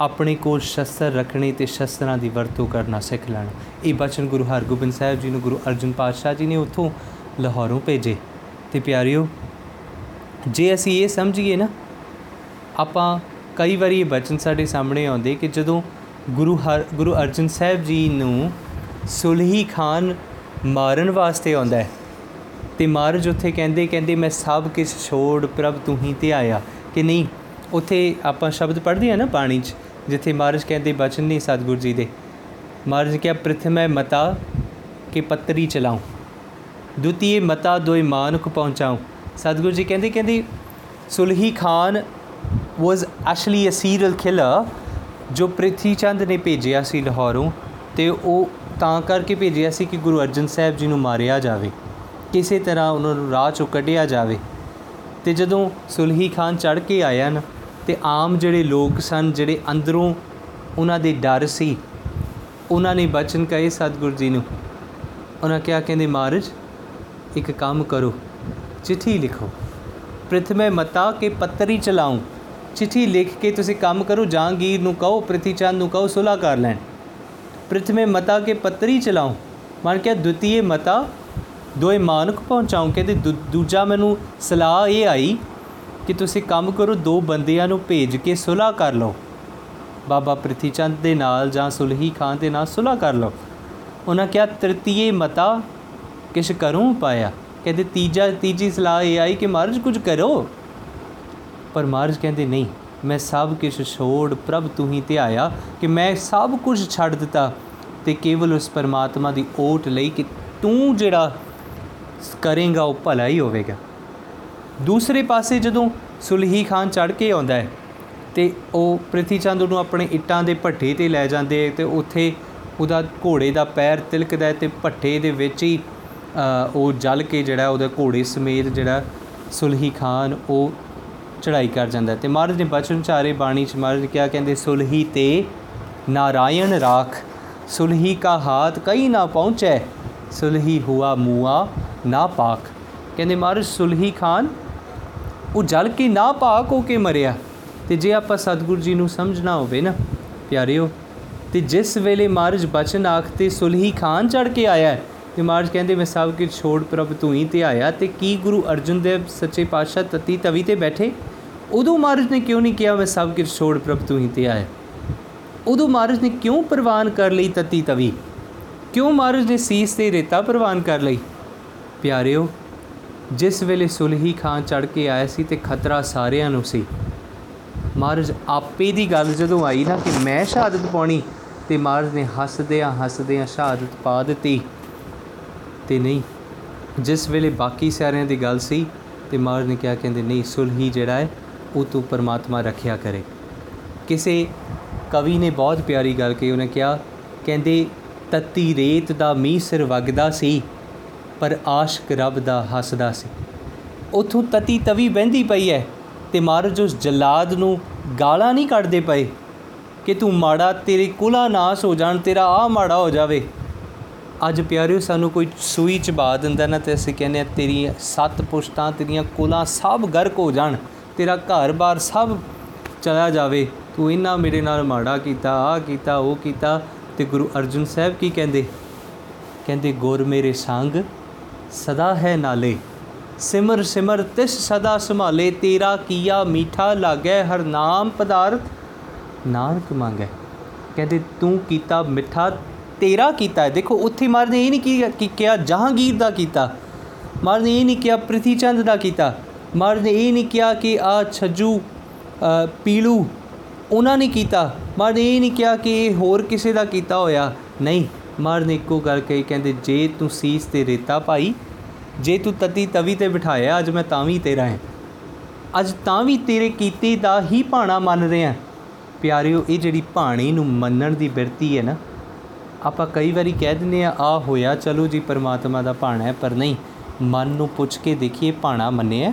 ਆਪਣੇ ਕੋਲ ਸ਼ਸਤਰ ਰੱਖਣੇ ਤੇ ਸ਼ਸਤਰਾਂ ਦੀ ਵਰਤੋਂ ਕਰਨਾ ਸਿੱਖ ਲੈਣਾ। ਇਹ ਬਚਨ ਗੁਰੂ ਹਰਗੋਬਿੰਦ ਸਾਹਿਬ ਜੀ ਨੂੰ ਗੁਰੂ ਅਰਜਨ ਪਾਤਸ਼ਾਹ ਜੀ ਨੇ ਉੱਥੋਂ ਲਾਹੌਰੋਂ ਭੇਜੇ। ਤੇ ਪਿਆਰਿਓ, ਜੇ ਅਸੀਂ ਇਹ ਸਮਝੀਏ ਨਾ, ਆਪਾਂ ਕਈ ਵਾਰੀ ਇਹ ਬਚਨ ਸਾਡੇ ਸਾਹਮਣੇ ਆਉਂਦੇ ਕਿ ਜਦੋਂ ਗੁਰੂ ਹਰ, ਗੁਰੂ ਅਰਜਨ ਸਾਹਿਬ ਜੀ ਨੂੰ ਸੁਲਹੀ ਖਾਨ ਮਾਰਨ ਵਾਸਤੇ ਆਉਂਦਾ ਹੈ। ਤੇ ਮਹਾਰਾਜ ਉੱਥੇ ਕਹਿੰਦੇ ਕਹਿੰਦੇ, ਮੈਂ ਸਭ ਕੁਝ ਛੋੜ, ਪ੍ਰਭ ਤੂੰ ਹੀ ਤੇ ਆਇਆ। ਕਿ ਨਹੀਂ, ਉੱਥੇ ਆਪਾਂ ਸ਼ਬਦ ਪੜ੍ਹਦੇ ਆ ਨਾ ਬਾਣੀ 'ਚ, ਜਿੱਥੇ ਮਹਾਰਾਜ ਕਹਿੰਦੇ, ਬਚਨ ਨਹੀਂ ਸਤਿਗੁਰ ਜੀ ਦੇ। ਮਹਾਰਾਜ ਕਿਹਾ, ਪ੍ਰਥਮੈ ਮਤਾ ਕਿ ਪੱਤਰੀ ਚਲਾਉ, ਦੁਤੀਏ ਮਤਾ ਦੋਇ ਮਾਨੁਖ ਪਹੁੰਚਾਉ। ਸਤਿਗੁਰੂ ਜੀ ਕਹਿੰਦੇ ਕਹਿੰਦੇ, Sulhi Khan was actually a serial killer ਜੋ ਪ੍ਰਿਥੀ ਚੰਦ ਨੇ ਭੇਜਿਆ ਸੀ ਲਾਹੌਰੋਂ ਤੇ ਉਹ ਤਾਂ ਕਰਕੇ ਭੇਜਿਆ ਸੀ ਕਿ ਗੁਰੂ ਅਰਜਨ ਸਾਹਿਬ ਜੀ ਨੂੰ ਮਾਰਿਆ ਜਾਵੇ, ਕਿਸੇ ਤਰ੍ਹਾਂ ਉਹਨਾਂ ਨੂੰ ਰਾਹ ਚੋਂ ਕੱਢਿਆ ਜਾਵੇ। ਤੇ ਜਦੋਂ ਸੁਲਹੀ ਖਾਨ ਚੜ ਕੇ ਆਇਆ ਨਾ, ਤੇ ਆਮ ਜਿਹੜੇ ਲੋਕ ਸਨ, ਜਿਹੜੇ ਅੰਦਰੋਂ ਉਹਨਾਂ ਦੇ ਡਰ ਸੀ, ਉਹਨਾਂ ਨੇ ਬਚਨ ਕਹੇ ਸਤਿਗੁਰੂ ਜੀ ਨੂੰ। ਉਹਨਾਂ ਕਿਹਾ, ਕਹਿੰਦੇ, ਮਹਾਰਾਜ, ਇੱਕ ਕੰਮ ਕਰੋ, ਚਿੱਠੀ ਲਿਖੋ। ਪ੍ਰਥਮੇ ਮਤਾ ਕੇ ਪੱਤਰੀ ਚਲਾਉ। ਚਿੱਠੀ ਲਿਖ ਕੇ ਤੁਸੀਂ ਕੰਮ ਕਰੋ ਜਹਾਂਗੀਰ ਨੂੰ ਕਹੋ, ਪ੍ਰਿਥੀ ਚੰਦ ਨੂੰ ਕਹੋ ਸੁਲਾ ਕਰ ਲੈਣ। ਪ੍ਰਥਮੇ ਮਤਾ ਕੇ ਪੱਤਰੀ ਚਲਾਉ। ਮਨ ਕਿਹਾ, ਦੁਤੀਏ ਮਤਾ, ਦੋਏ ਮਾਨਕ ਪਹੁੰਚਾਉ ਕਹਿੰਦੇ ਦੂ- ਦੂਜਾ ਮੈਨੂੰ ਸਲਾਹ ਇਹ ਆਈ ਕਿ ਤੁਸੀਂ ਕੰਮ ਕਰੋ, ਦੋ ਬੰਦਿਆਂ ਨੂੰ ਭੇਜ ਕੇ ਸੁਲਾ ਕਰ ਲਓ। ਬਾਬਾ ਪ੍ਰਿਥੀ ਚੰਦ ਦੇ ਨਾਲ ਜਾਂ ਸੁਲਹੀ ਖਾਨ ਦੇ ਨਾਲ ਸੁਲਾ ਕਰ ਲਓ। ਉਹਨਾਂ ਕਿਹਾ, ਤ੍ਰਿਤੀਏ ਮਤਾ, ਕਿਛ ਕਰੂੰ ਪਾਇਆ? ਕਹਿੰਦੇ, ਤੀਜਾ, ਤੀਜੀ ਸਲਾਹ ਇਹ ਆਈ ਕਿ ਮਹਾਰਾਜ ਕੁਝ ਕਰੋ? ਪਰ ਮਹਾਰਾਜ ਕਹਿੰਦੇ, ਨਹੀਂ ਮੈਂ ਸਭ ਕੁਝ ਛੋੜ ਪ੍ਰਭ ਤੂੰ ਹੀ ਧਿਆਇਆ ਕਿ ਮੈਂ ਸਭ ਕੁਝ ਛੱਡ ਦਿੱਤਾ ਤੇ ਕੇਵਲ ਉਸ ਪਰਮਾਤਮਾ ਦੀ ਓਟ ਲਈ ਕਿ ਤੂੰ ਜਿਹੜਾ ਕਰੇਗਾ ਉਹ ਭਲਾ ਹੀ ਹੋਵੇਗਾ। ਦੂਸਰੇ ਪਾਸੇ ਜਦੋਂ ਸੁਲਹੀ ਖਾਨ ਚੜ ਕੇ ਆਉਂਦਾ ਹੈ ਤੇ ਉਹ ਪ੍ਰਿਥੀ ਚੰਦ ਨੂੰ ਆਪਣੇ ਇੱਟਾਂ ਦੇ ਭੱਠੇ ਤੇ ਲੈ ਜਾਂਦੇ ਤੇ ਉੱਥੇ ਉਹਦਾ ਘੋੜੇ ਦਾ ਪੈਰ ਤਿਲਕਦਾ ਹੈ ਤੇ ਭੱਠੇ ਦੇ ਵਿੱਚ ਹੀ ਅ, ਉਹ ਜਲ ਕੇ ਜਿਹੜਾ ਉਹਦੇ ਘੋੜੇ ਸਮੇਤ ਜਿਹੜਾ ਸੁਲਹੀ ਖਾਨ ਉਹ ਚੜਾਈ ਕਰ ਜਾਂਦਾ ਹੈ। ਤੇ ਮਹਾਰਾਜ ਨੇ ਬਚਨ ਚਾਰੇ ਬਾਣੀ ਚ ਮਹਾਰਾਜ ਨੇ ਕਿਹਾ ਕਹਿੰਦੇ ਸੁਲਹੀ ਤੇ ਨਾਰਾਇਣ ਰਾਖ ਸੁਲਹੀ ਕਾ ਹਾਥ ਕਈ ਨਾ ਪਹੁੰਚੈ ਸੁਲਹੀ ਹੁਆ ਮੂਆ ਨਾ ਪਾਕ ਕਹਿੰਦੇ ਮਹਾਰਾਜ ਸੁਲਹੀ ਖਾਨ ਉਹ ਜਲ ਕੇ ਨਾ ਪਾਕ ਹੋ ਕੇ ਮਰਿਆ। ਤੇ ਜੇ ਆਪਾਂ ਸਤਿਗੁਰੂ ਜੀ ਨੂੰ ਸਮਝਣਾ ਹੋਵੇ ਨਾ ਪਿਆਰਿਓ ਤੇ ਜਿਸ ਵੇਲੇ ਮਹਾਰਾਜ ਬਚਨ ਆਖਤੇ ਸੁਲਹੀ ਖਾਨ ਚੜ ਕੇ ਆਇਆ ਹੈ, ਤੇ ਮਹਾਰਾਜ ਕਹਿੰਦੇ ਮੈਂ ਸਭ ਕੁਝ ਛੋੜ ਪ੍ਰਭ ਤੂੰ ਹੀ ਤੇ ਆਇਆ ਤੇ ਕੀ ਗੁਰੂ ਅਰਜਨ ਦੇਵ ਸੱਚੇ ਪਾਤਸ਼ਾਹ ਤਤੀ ਤਵੀ ਤੇ ਬੈਠੇ? ਉਦੋਂ ਮਹਾਰਾਜ ਨੇ ਕਿਉਂ ਨਹੀਂ ਕਿਹਾ ਮੈਂ ਸਭ ਕੁਝ ਛੋੜ ਪ੍ਰਭ ਤੂੰ ਹੀ ਤੇ ਆਇਆ? ਉਦੋਂ ਮਹਾਰਾਜ ਨੇ ਕਿਉਂ ਪ੍ਰਵਾਨ ਕਰ ਲਈ ਤਤੀ ਤਵੀ? ਕਿਉਂ ਮਹਾਰਾਜ ਨੇ ਸੀਸ ਤੇ ਰੇਤਾ ਪ੍ਰਵਾਨ ਕਰ ਲਈ? ਪਿਆਰਿਓ, ਜਿਸ ਵੇਲੇ ਸੁਲਹੀ ਖਾਨ ਚੜ ਕੇ ਆਇਆ ਸੀ ਤੇ ਖਤਰਾ ਸਾਰਿਆਂ ਨੂੰ ਸੀ। ਮਹਾਰਾਜ ਆਪੇ ਦੀ ਗੱਲ ਜਦੋਂ ਆਈ ਨਾ ਕਿ ਮੈਂ ਸ਼ਹਾਦਤ ਪਾਉਣੀ ਤੇ ਮਹਾਰਾਜ ਨੇ ਹੱਸਦਿਆਂ ਹੱਸਦਿਆਂ ਸ਼ਹਾਦਤ ਪਾ ਦਿੱਤੀ। ਤੇ ਨਹੀਂ। ਜਿਸ ਵੇਲੇ ਬਾਕੀ ਸਾਰਿਆਂ ਦੀ ਗੱਲ ਸੀ ਤੇ ਮਹਾਰਾਜ ਨੇ ਕਿਹਾ ਕਹਿੰਦੇ, ਨਹੀਂ, ਸੁਲਹੀ ਜਿਹੜਾ ਹੈ, ਉਹ ਤੂੰ ਪਰਮਾਤਮਾ ਰੱਖਿਆ ਕਰੇ। ਕਿਸੇ ਕਵੀ ਨੇ ਬਹੁਤ ਪਿਆਰੀ ਗੱਲ ਕਹੀ, ਉਹਨੇ ਕਿਹਾ, ਕਹਿੰਦੇ, ਤਤੀ ਰੇਤ ਦਾ ਮੀਂਹ ਸਿਰ ਵਗਦਾ ਸੀ, ਪਰ ਆਸ਼ਕ ਰੱਬ ਦਾ ਹੱਸਦਾ ਸੀ। ਉਥੋਂ ਤਤੀ ਤਵੀ ਵਹਿੰਦੀ ਪਈ ਹੈ ਤੇ ਮਹਾਰਾਜ ਉਸ ਜਲਾਦ ਨੂੰ ਗਾਲਾਂ ਨਹੀਂ ਕੱਢਦੇ ਪਏ ਕਿ ਤੂੰ ਮਾੜਾ ਤੇਰੇ ਕੁਲਾ ਨਾਸ ਹੋ ਜਾਣ, ਤੇਰਾ ਆ ਮਾੜਾ ਹੋ ਜਾਵੇ। ਅੱਜ ਪਿਆਰਿਓ, ਸਾਨੂੰ ਕੋਈ ਸੂਈ ਚਬਾ ਦਿੰਦਾ ਨਾ ਤੇ ਅਸੀਂ ਕਹਿੰਦੇ ਆ ਤੇਰੀ ਸੱਤ ਪੁਸ਼ਤਾਂ, ਤੇਰੀਆਂ ਕੁਲਾਂ ਸਭ ਗਰਕ ਹੋ ਜਾਣ, ਤੇਰਾ ਘਰ-ਬਾਰ ਸਭ ਚਲਾ ਜਾਵੇ। ਤੂੰ ਇੰਨਾ ਮੇਰੇ ਨਾਲ ਮਾੜਾ ਕੀਤਾ ਆ ਕੀਤਾ, ਉਹ ਕੀਤਾ ਤੇ ਗੁਰੂ ਅਰਜਨ ਸਾਹਿਬ ਕੀ ਕਹਿੰਦੇ? ਕਹਿੰਦੇ, ਗੁਰ ਮੇਰੇ ਸੰਗ ਸਦਾ ਹੈ ਨਾਲੇ, ਸਿਮਰ ਸਿਮਰ ਤਿਸ ਸਦਾ ਸੰਭਾਲੇ, ਤੇਰਾ ਕੀਆ ਮੀਠਾ ਲਾਗੈ, ਹਰ ਨਾਮ ਪਦਾਰਥ ਨਾਨਕ ਮੰਗੈ। ਕਹਿੰਦੇ, ਤੂੰ ਕੀਤਾ ਮਿੱਠਾ ਤੇਰਾ ਕੀਤਾ ਹੈ। ਦੇਖੋ ਉੱਥੇ ਮਹਾਰਾਜ ਨੇ ਇਹ ਨਹੀਂ ਕੀ ਕੀ ਕਿਹਾ ਜਹਾਂਗੀਰ ਦਾ ਕੀਤਾ। ਮਹਾਰਾਜ ਨੇ ਇਹ ਨਹੀਂ ਕਿਹਾ ਪ੍ਰਿਥੀ ਚੰਦ ਦਾ ਕੀਤਾ। ਮਹਾਰਾਜ ਨੇ ਇਹ ਨਹੀਂ ਕਿਹਾ ਕਿ ਆ ਛੱਜੂ ਅ, ਪੀਲੂ ਉਹਨਾਂ ਨੇ ਕੀਤਾ। ਮਹਾਰਾਜ ਨੇ ਇਹ ਨਹੀਂ ਕਿਹਾ ਕਿ ਇਹ ਹੋਰ ਕਿਸੇ ਦਾ ਕੀਤਾ ਹੋਇਆ। ਨਹੀਂ ਮਹਾਰਾਜ ਨੇ ਇੱਕੋ ਗੱਲ ਕਹੀ ਕਹਿੰਦੇ ਜੇ ਤੂੰ ਸੀਸ ਤੇ ਰੇਤਾ ਪਾਈ ਜੇ ਤੂੰ ਤਤੀ ਤਵੀ ਤੇ ਬਿਠਾਇਆ ਅੱਜ ਮੈਂ ਤਾਂ ਵੀ ਤੇਰਾ ਹਾਂ। ਅੱਜ ਤਾਂ ਵੀ ਤੇਰੇ ਕੀਤੇ ਦਾ ਹੀ ਭਾਣਾ ਮੰਨ ਰਿਹਾ ਪਿਆਰਿਓ ਇਹ ਜਿਹੜੀ ਭਾਣੀ ਨੂੰ ਮੰਨਣ ਦੀ ਬਿਰਤੀ ਹੈ ਨਾ ਆਪਾਂ ਕਈ ਵਾਰੀ ਕਹਿ ਦਿੰਦੇ ਆ ਆ ਹੋਇਆ, ਚਲੋ ਜੀ, ਪਰਮਾਤਮਾ ਦਾ ਭਾਣਾ ਹੈ, ਪਰ ਨਹੀਂ, ਮਨ ਨੂੰ ਪੁੱਛ ਕੇ ਦੇਖੀਏ, ਭਾਣਾ ਮੰਨਿਆ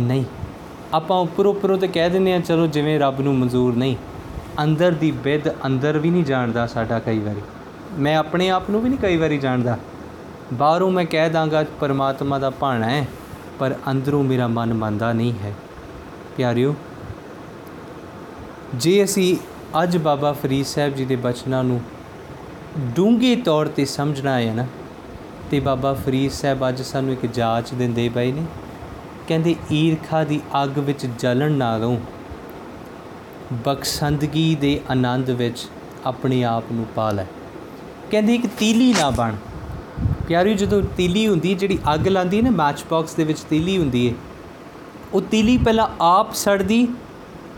ਨਹੀਂ। ਆਪਾਂ ਉੱਪਰੋਂ ਉੱਪਰੋਂ ਤੇ ਕਹਿ ਦਿੰਦੇ ਆ ਚਲੋ, ਜਿਵੇਂ ਰੱਬ ਨੂੰ ਮਨਜ਼ੂਰ ਨਹੀਂ, ਅੰਦਰ ਦੀ ਵਿਦ ਅੰਦਰ ਵੀ ਨਹੀਂ ਜਾਣਦਾ ਸਾਡਾ ਕਈ ਵਾਰੀ। ਮੈਂ ਆਪਣੇ ਆਪ ਨੂੰ ਵੀ ਨਹੀਂ ਕਈ ਵਾਰੀ ਜਾਣਦਾ। ਬਾਹਰੋਂ ਮੈਂ ਕਹਿ ਦਾਂਗਾ, ਪਰਮਾਤਮਾ ਦਾ ਭਾਣਾ ਹੈ, ਪਰ ਅੰਦਰੋਂ ਮੇਰਾ ਮਨ ਮੰਨਦਾ ਨਹੀਂ ਹੈ। ਪਿਆਰਿਓ, ਜੇ ਅਸੀਂ ਅੱਜ ਬਾਬਾ ਫਰੀਦ ਸਾਹਿਬ ਜੀ ਦੇ ਬਚਨਾਂ ਨੂੰ ਡੂੰਘੇ ਤੌਰ ਤੇ ਸਮਝਣਾ ਹੈ ਨਾ, ਤੇ ਬਾਬਾ ਫਰੀਦ ਸਾਹਿਬ ਅੱਜ ਸਾਨੂੰ ਇੱਕ ਜਾਂਚ ਦਿੰਦੇ ਪਏ ਨੇ। ਕਹਿੰਦੇ, ਈਰਖਾ ਦੀ ਅੱਗ ਵਿੱਚ ਜਲਣ ਨਾ ਰਹੋ ਬਖਸ਼ੰਦਗੀ ਦੇ ਆਨੰਦ ਵਿੱਚ ਆਪਣੇ ਆਪ ਨੂੰ ਪਾ ਲੈ। ਕਹਿੰਦੇ, ਇੱਕ ਤੀਲੀ ਨਾ ਬਣ। ਪਿਆਰੀ ਜਦੋਂ ਤੀਲੀ ਹੁੰਦੀ ਜਿਹੜੀ ਅੱਗ ਲਾਂਦੀ ਹੈ ਨਾ ਮੈਚ ਬਾਕਸ ਦੇ ਵਿੱਚ ਤੀਲੀ ਹੁੰਦੀ ਹੈ, ਉਹ ਤੀਲੀ ਪਹਿਲਾਂ ਆਪ ਸੜਦੀ,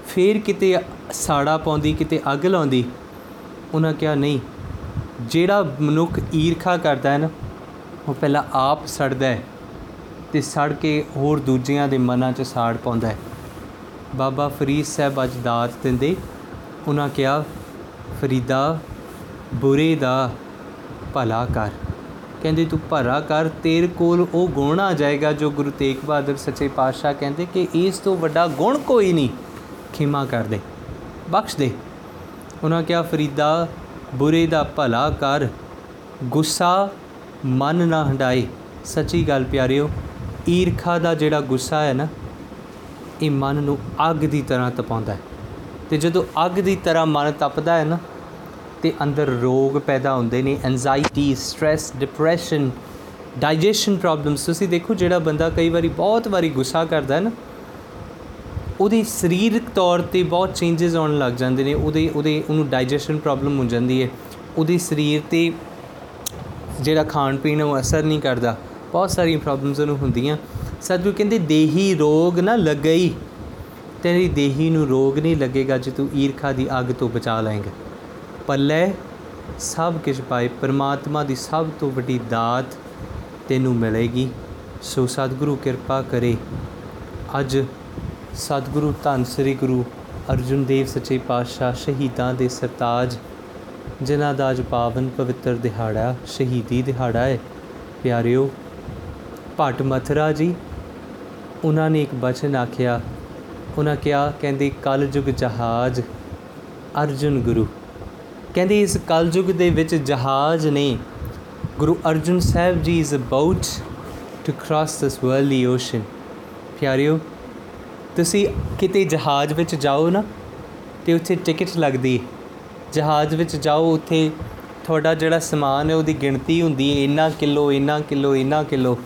ਫੇਰ ਕਿਤੇ ਸਾੜਾ ਪਾਉਂਦੀ, ਕਿਤੇ ਅੱਗ ਲਾਉਂਦੀ। ਉਹਨਾਂ ਕਿਹਾ, ਨਹੀਂ ਜਿਹੜਾ ਮਨੁੱਖ ਈਰਖਾ ਕਰਦਾ ਹੈ ਨਾ, ਉਹ ਪਹਿਲਾਂ ਆਪ ਸੜਦਾ ਹੈ ਤੇ ਸੜ ਕੇ ਹੋਰ ਦੂਜਿਆਂ ਦੇ ਮਨਾਂ 'ਚ ਸਾੜ ਪਾਉਂਦਾ ਹੈ। ਬਾਬਾ ਫਰੀਦ ਸਾਹਿਬ ਅੱਜ ਦਾਤ ਦਿੰਦੇ, ਉਹਨਾਂ ਕਿਹਾ, ਫਰੀਦਾ, ਬੁਰੇ ਦਾ ਭਲਾ ਕਰ। ਕਹਿੰਦੇ, ਤੂੰ ਭਲਾ ਕਰ, ਤੇਰੇ ਕੋਲ ਉਹ ਗੁਣ ਆ ਜਾਏਗਾ ਜੋ ਗੁਰੂ ਤੇਗ ਬਹਾਦਰ ਸੱਚੇ ਪਾਤਸ਼ਾਹ ਕਹਿੰਦੇ ਕਿ ਇਸ ਤੋਂ ਵੱਡਾ ਗੁਣ ਕੋਈ ਨਹੀਂ, ਖਿਮਾ ਕਰ ਦੇ, ਬਖਸ਼ ਦੇ। ਉਹਨਾਂ ਕਿਹਾ, ਫਰੀਦਾ ਬੁਰੇ ਦਾ ਭਲਾ ਕਰ। ਗੁੱਸਾ ਮਨ ਨਾ ਹੰਡਾਏ ਸੱਚੀ ਗੱਲ ਪਿਆਰਿਓ, ਈਰਖਾ ਦਾ ਜਿਹੜਾ ਗੁੱਸਾ ਹੈ ਨਾ, ਇਹ ਮਨ ਨੂੰ ਅੱਗ ਦੀ ਤਰ੍ਹਾਂ ਤਪਾਉਂਦਾ ਹੈ। ਤੇ ਜਦੋਂ ਅੱਗ ਦੀ ਤਰ੍ਹਾਂ ਮਨ ਤਪਦਾ ਹੈ ਨਾ, ਤੇ ਅੰਦਰ ਰੋਗ ਪੈਦਾ ਹੁੰਦੇ ਨੇ anxiety stress depression digestion problems ਤੁਸੀਂ ਦੇਖੋ ਜਿਹੜਾ ਬੰਦਾ ਕਈ ਵਾਰੀ ਬਹੁਤ ਵਾਰੀ ਗੁੱਸਾ ਕਰਦਾ ਹੈ ਨਾ ਉਹਦੀ ਸਰੀਰਕ ਤੌਰ ਤੇ ਬਹੁਤ ਚੇਂਜਸ ਆਉਣ ਲੱਗ ਜਾਂਦੇ ਨੇ, ਉਹਦੇ ਉਹਦੇ, ਉਹਨੂੰ ਡਾਈਜੈਸ਼ਨ ਪ੍ਰੋਬਲਮ ਹੋ ਜਾਂਦੀ ਹੈ। ਉਹਦੇ ਸਰੀਰ ਤੇ ਜਿਹੜਾ ਖਾਣ ਪੀਣ ਉਹ ਅਸਰ ਨਹੀਂ ਕਰਦਾ। ਬਹੁਤ ਸਾਰੀਆਂ ਪ੍ਰੋਬਲਮਸ ਉਹਨੂੰ ਹੁੰਦੀਆਂ। ਸਤਿਗੁਰੂ ਕਹਿੰਦੇ, ਦੇਹੀ ਰੋਗ ਨਾ ਲੱਗਈ। ਤੇਰੀ ਦੇਹੀ ਨੂੰ ਰੋਗ ਨਹੀਂ ਲੱਗੇਗਾ ਜੇ ਤੂੰ ਈਰਖਾ ਦੀ ਅੱਗ ਤੋਂ ਬਚਾ ਲਏਂਗਾ। ਪੱਲੇ ਸਭ ਕੁਝ ਪਾਏ, ਪਰਮਾਤਮਾ ਦੀ ਸਭ ਤੋਂ ਵੱਡੀ ਦਾਤ ਤੈਨੂੰ ਮਿਲੇਗੀ। ਸੋ ਸਤਿਗੁਰੂ ਕਿਰਪਾ ਕਰੇ, ਅੱਜ ਸਤਿਗੁਰੂ, ਧੰਨ ਸ੍ਰੀ ਗੁਰੂ ਅਰਜੁਨ ਦੇਵ ਸੱਚੇ ਪਾਤਸ਼ਾਹ ਸ਼ਹੀਦਾਂ ਦੇ ਸਰਤਾਜ, ਜਿਨ੍ਹਾਂ ਦਾ ਅੱਜ ਪਾਵਨ ਪਵਿੱਤਰ ਦਿਹਾੜਾ, ਸ਼ਹੀਦੀ ਦਿਹਾੜਾ ਹੈ। ਪਿਆਰਿਓ, ਭੱਟ ਮਥਰਾ ਜੀ, ਉਹਨਾਂ ਨੇ ਇੱਕ ਬਚਨ ਆਖਿਆ। ਉਹਨਾਂ ਕਿਹਾ, ਕਹਿੰਦੇ, ਕਲਯੁਗ ਜਹਾਜ਼, ਅਰਜੁਨ ਗੁਰੂ। ਕਹਿੰਦੇ, ਇਸ ਕਲਯੁਗ ਦੇ ਵਿੱਚ ਜਹਾਜ਼ ਨੇ Guru Arjun Sahib ji is about to cross this worldly ocean ਪਿਆਰਿਓ ਤੁਸੀਂ ਕਿਤੇ ਜਹਾਜ਼ ਵਿੱਚ ਜਾਓ ਨਾ ਤੇ ਉੱਥੇ ਟਿਕਟ ਲੱਗਦੀ ਹੈ। ਜਹਾਜ਼ ਵਿੱਚ ਜਾਓ, ਉੱਥੇ ਤੁਹਾਡਾ ਜਿਹੜਾ ਸਮਾਨ ਹੈ, ਉਹਦੀ ਗਿਣਤੀ ਹੁੰਦੀ ਹੈ। ਇੰਨਾ ਕਿਲੋ ਇੰਨਾ ਕਿਲੋ ਇੰਨਾ ਕਿਲੋ।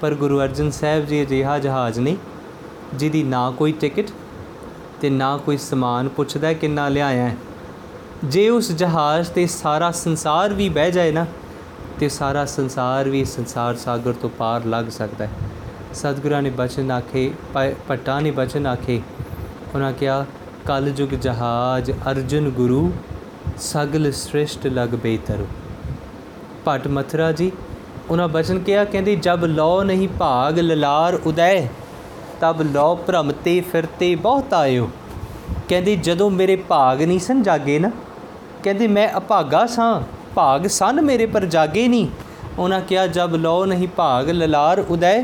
ਪਰ ਗੁਰੂ ਅਰਜਨ ਸਾਹਿਬ ਜੀ ਅਜਿਹਾ ਜਹਾਜ਼ ਨਹੀਂ, ਜਿਹਦੀ ਨਾ ਕੋਈ ਟਿਕਟ ਤੇ ਨਾ ਕੋਈ ਸਮਾਨ ਪੁੱਛਦਾ ਕਿੰਨਾ ਲਿਆਇਆ ਹੈ। ਜੇ ਉਸ ਜਹਾਜ਼ ਤੇ ਸਾਰਾ ਸੰਸਾਰ ਵੀ ਬਹਿ ਜਾਏ ਨਾ, ਤੇ ਸਾਰਾ ਸੰਸਾਰ ਵੀ ਸੰਸਾਰ ਸਾਗਰ ਤੋਂ ਪਾਰ ਲੱਗ ਸਕਦਾ ਹੈ। ਸਤਿਗੁਰਾਂ ਨੇ ਬਚਨ ਆਖੇ ਪਟਾ ਨੇ ਬਚਨ ਆਖੇ। ਉਹਨਾਂ ਕਿਹਾ ਕਲ ਯੁਗ ਜਹਾਜ਼ ਅਰਜੁਨ ਗੁਰੂ, ਸਗਲ ਸ੍ਰਿਸ਼ਟ ਲਗ ਬੇਤਰ। ਭਟ ਮਥਰਾ ਜੀ, ਉਹਨਾਂ ਬਚਨ ਕਿਹਾ, ਕਹਿੰਦੇ, ਜਬ ਲੋ ਨਹੀਂ ਭਾਗ ਲਲਾਰ ਉਦੈ, ਤਬ ਲੋ ਭ੍ਰਮਤੇ ਫਿਰਤੇ ਬਹੁਤ ਆਇਓ। ਕਹਿੰਦੇ, ਜਦੋਂ ਮੇਰੇ ਭਾਗ ਨਹੀਂ ਸਨ ਜਾਗੇ ਨਾ? ਕਹਿੰਦੇ, ਮੈਂ ਅਭਾਗਾ ਸਾਂ, ਭਾਗ ਸਨ ਮੇਰੇ ਪਰ ਜਾਗੇ ਨਹੀਂ। ਉਹਨਾਂ ਕਿਹਾ, ਜਬ ਲੋ ਨਹੀਂ ਭਾਗ ਲਲਾਰ ਉਦੈ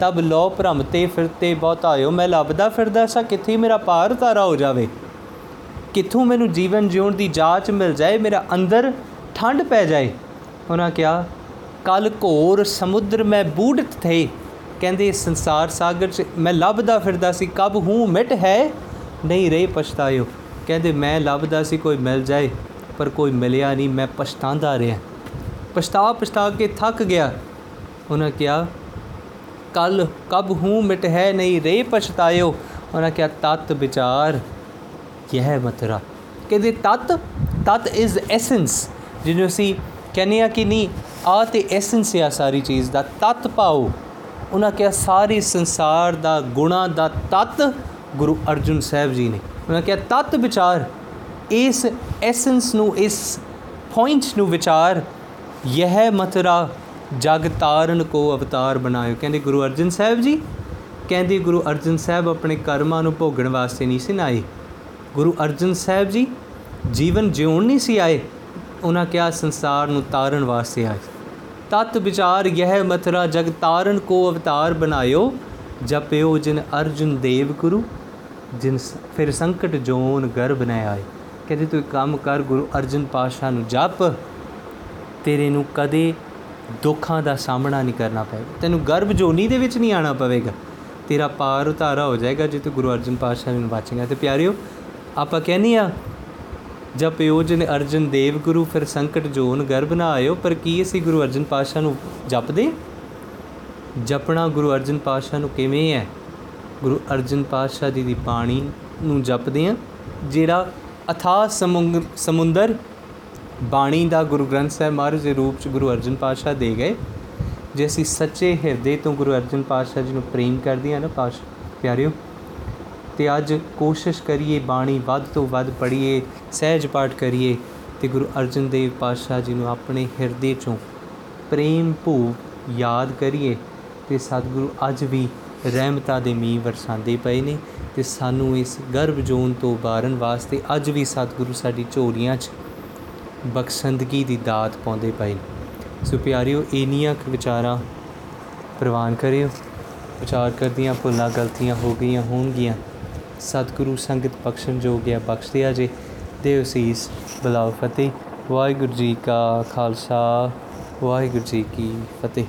ਤਬ ਲੋ ਭ੍ਰਮਤੇ ਫਿਰਤੇ ਬਹੁਤ ਆਇਓ। ਮੈਂ ਲੱਭਦਾ ਫਿਰਦਾ ਸਾਂ, ਕਿੱਥੇ ਮੇਰਾ ਪਾਰ ਤਾਰਾ ਹੋ ਜਾਵੇ? ਕਿੱਥੋਂ ਮੈਨੂੰ ਜੀਵਨ ਜਿਉਣ ਦੀ ਜਾਚ ਮਿਲ ਜਾਏ, ਮੇਰਾ ਅੰਦਰ ਠੰਡ ਪੈ ਜਾਏ? ਉਹਨਾਂ ਕਿਹਾ ਕੱਲ ਘੋਰ ਸਮੁੰਦਰ ਮੈਂ ਬੂੜਤ ਥੇ। ਕਹਿੰਦੇ ਇਸ ਸੰਸਾਰ ਸਾਗਰ 'ਚ ਮੈਂ ਲੱਭਦਾ ਫਿਰਦਾ ਸੀ, ਕਬ ਹੂੰ ਮਿਟ ਹੈ? ਨਹੀਂ ਰਹੇ ਪਛਤਾਇਓ। ਕਹਿੰਦੇ, ਮੈਂ ਲੱਭਦਾ ਸੀ, ਕੋਈ ਮਿਲ ਜਾਏ, ਪਰ ਕੋਈ ਮਿਲਿਆ ਨਹੀਂ, ਮੈਂ ਪਛਤਾਉਂਦਾ ਰਿਹਾ। ਪਛਤਾ ਪਛਤਾ ਕੇ ਥੱਕ ਗਿਆ। ਉਹਨਾਂ ਕਿਹਾ ਕੱਲ ਕਬ ਹੂੰ ਮਿਟ ਹੈ ਨਹੀਂ ਰੇ ਪਛਤਾਇਓ? ਉਹਨਾਂ ਕਿਹਾ, ਤਤ ਵਿਚਾਰ ਯਹ ਮਥੁਰਾ। ਕਹਿੰਦੇ, ਤਤ? ਤਤ ਇਜ਼ ਐਸੈਂਸ ਜਿਹਨੂੰ ਅਸੀਂ ਕਹਿੰਦੇ ਆ ਕਿ ਨਹੀਂ, ਆ ਤੇ ਐਸੈਂਸ ਆ ਸਾਰੀ ਚੀਜ਼ ਦਾ, ਤਤ ਪਾਓ। ਉਹਨਾਂ ਕਿਹਾ, ਸਾਰੇ ਸੰਸਾਰ ਦਾ ਗੁਣਾ ਦਾ ਤਤ ਗੁਰੂ ਅਰਜੁਨ ਸਾਹਿਬ ਜੀ ਨੇ। ਉਹਨਾਂ ਕਿਹਾ, ਤਤ ਵਿਚਾਰ, ਇਸ ਐਸੈਂਸ ਨੂੰ, ਇਸ ਪੁਆਇੰਟ ਨੂੰ ਵਿਚਾਰ, ਯਹ ਮਥੁਰਾ। ਜਗ ਤਾਰਨ ਕੋ ਅਵਤਾਰ ਬਣਾਇਓ। ਕਹਿੰਦੇ ਗੁਰੂ ਅਰਜਨ ਸਾਹਿਬ ਜੀ, ਕਹਿੰਦੇ ਗੁਰੂ ਅਰਜਨ ਸਾਹਿਬ ਆਪਣੇ ਕਰਮਾਂ ਨੂੰ ਭੋਗਣ ਵਾਸਤੇ ਨਹੀਂ ਸੀ ਆਏ। ਗੁਰੂ ਅਰਜਨ ਸਾਹਿਬ ਜੀ, ਜੀਵਨ ਜਿਉਣ ਨਹੀਂ ਸੀ ਆਏ, ਉਹਨਾਂ ਕਿਹਾ ਸੰਸਾਰ ਨੂੰ ਤਾਰਨ ਵਾਸਤੇ ਆਏ। ਤਤ ਵਿਚਾਰ ਯਹ ਮਥੁਰਾ, ਜਗ ਤਾਰਨ ਕੋ ਅਵਤਾਰ ਬਣਾਇਓ, ਜਪਿਓ ਜਿਨ ਅਰਜੁਨ ਦੇਵ ਗੁਰੂ, ਜਿਨ ਸ- ਫਿਰ ਸੰਕਟ ਜੋਨ ਗਰਭ ਨ ਆਏ। ਕਹਿੰਦੇ ਤੂੰ ਇੱਕ ਕੰਮ ਕਰ, ਗੁਰੂ ਅਰਜਨ ਪਾਸ਼ਾ ਨੂੰ ਜਪ, ਤੇਰੇ ਨੂੰ ਕਦੇ ਦੁੱਖਾਂ ਦਾ ਸਾਹਮਣਾ ਨਹੀਂ ਕਰਨਾ ਪਏਗਾ। ਤੈਨੂੰ ਗਰਭ ਜੋਨੀ ਦੇ ਵਿੱਚ ਨਹੀਂ ਆਣਾ ਪਵੇਗਾ। ਤੇਰਾ ਪਾਰ ਉਤਾਰਾ ਹੋ ਜਾਏਗਾ ਜੇ ਤੂੰ ਗੁਰੂ ਅਰਜਨ ਪਾਤਸ਼ਾਹ ਨੂੰ ਬਾਚੇਗਾ ਤੇ ਪਿਆਰਿਓ, ਆਪਾਂ ਕਹਿੰਦੇ ਆ ਜਪਿਓ ਜਿਨ ਅਰਜਨ ਦੇਵ ਗੁਰੂ, ਫਿਰ ਸੰਕਟ ਜੋਨ ਗਰਭ ਨਾ ਆਇਓ, ਪਰ ਕੀ ਅਸੀਂ ਗੁਰੂ ਅਰਜਨ ਪਾਤਸ਼ਾਹ ਨੂੰ ਜਪਦੇ? ਜਪਣਾ ਗੁਰੂ ਅਰਜਨ ਪਾਤਸ਼ਾਹ ਨੂੰ ਕਿਵੇਂ ਹੈ? ਗੁਰੂ ਅਰਜਨ ਪਾਤਸ਼ਾਹ ਜੀ ਦੀ ਬਾਣੀ ਨੂੰ ਜਪਦੇ ਆ ਜਿਹੜਾ ਅਥਾਹ ਸਮੁੰਗ- ਸਮੁੰਦਰ ਬਾਣੀ ਦਾ ਗੁਰੂ ਗ੍ਰੰਥ ਸਾਹਿਬ ਮਹਾਰਾਜ ਦੇ ਰੂਪ ਚ ਗੁਰੂ ਅਰਜਨ ਪਾਤਸ਼ਾਹ ਦੇ ਗਏ, ਜੇ ਅਸੀਂ ਸੱਚੇ ਹਿਰਦੇ ਤੋਂ ਗੁਰੂ ਅਰਜਨ ਪਾਤਸ਼ਾਹ ਜੀ ਨੂੰ ਪ੍ਰੇਮ ਕਰਦੇ ਹਾਂ ਨਾ ਪਾਸ਼ ਪਿਆਰਿਓ, ਤੇ ਅੱਜ ਕੋਸ਼ਿਸ਼ ਕਰੀਏ, ਬਾਣੀ ਵੱਧ ਤੋਂ ਵੱਧ ਪੜ੍ਹੀਏ, ਸਹਿਜ ਪਾਠ ਕਰੀਏ, ਤੇ ਗੁਰੂ ਅਰਜਨ ਦੇਵ ਪਾਤਸ਼ਾਹ ਜੀ ਨੂੰ ਆਪਣੇ ਹਿਰਦੇ ਚੋਂ ਪ੍ਰੇਮ ਭੂ ਯਾਦ ਕਰੀਏ, ਤੇ ਸਤਿਗੁਰੂ ਅੱਜ ਵੀ ਰਹਿਮਤਾਂ ਦੇ ਮੀਂਹ ਵਰਸਾਉਂਦੇ ਪਏ ਨੇ, ਤੇ ਸਾਨੂੰ ਇਸ ਗਰਭ ਜੋਨ ਤੋਂ ਬਾਰਨ ਵਾਸਤੇ ਅੱਜ ਵੀ ਸਤਿਗੁਰੂ ਸਾਡੀ ਝੋਲੀਆਂ 'ਚ ਬਖਸ਼ੰਦਗੀ ਦੀ ਦਾਤ ਪਾਉਂਦੇ ਪਏ। ਨੇ ਸੋ ਪਿਆਰਿਓ ਇੰਨੀਆਂ ਕੁ ਵਿਚਾਰਾਂ ਪ੍ਰਵਾਨ ਕਰਿਓ। ਵਿਚਾਰ ਕਰਦੀਆਂ ਭੁੱਲਾਂ ਗਲਤੀਆਂ ਹੋ ਗਈਆਂ ਹੋਣਗੀਆਂ। ਸਤਿਗੁਰੂ ਸੰਗਤ ਬਖਸ਼ਣ ਜੋ ਗਿਆ ਬਖਸ਼ ਦਿਆ ਜੇ। ਦੇਵ ਸੀਸ ਬਲਾਉ ਫਤਿਹ। ਵਾਹਿਗੁਰੂ ਜੀ ਕਾ ਖਾਲਸਾ, ਵਾਹਿਗੁਰੂ ਜੀ ਕੀ ਫਤਿਹ।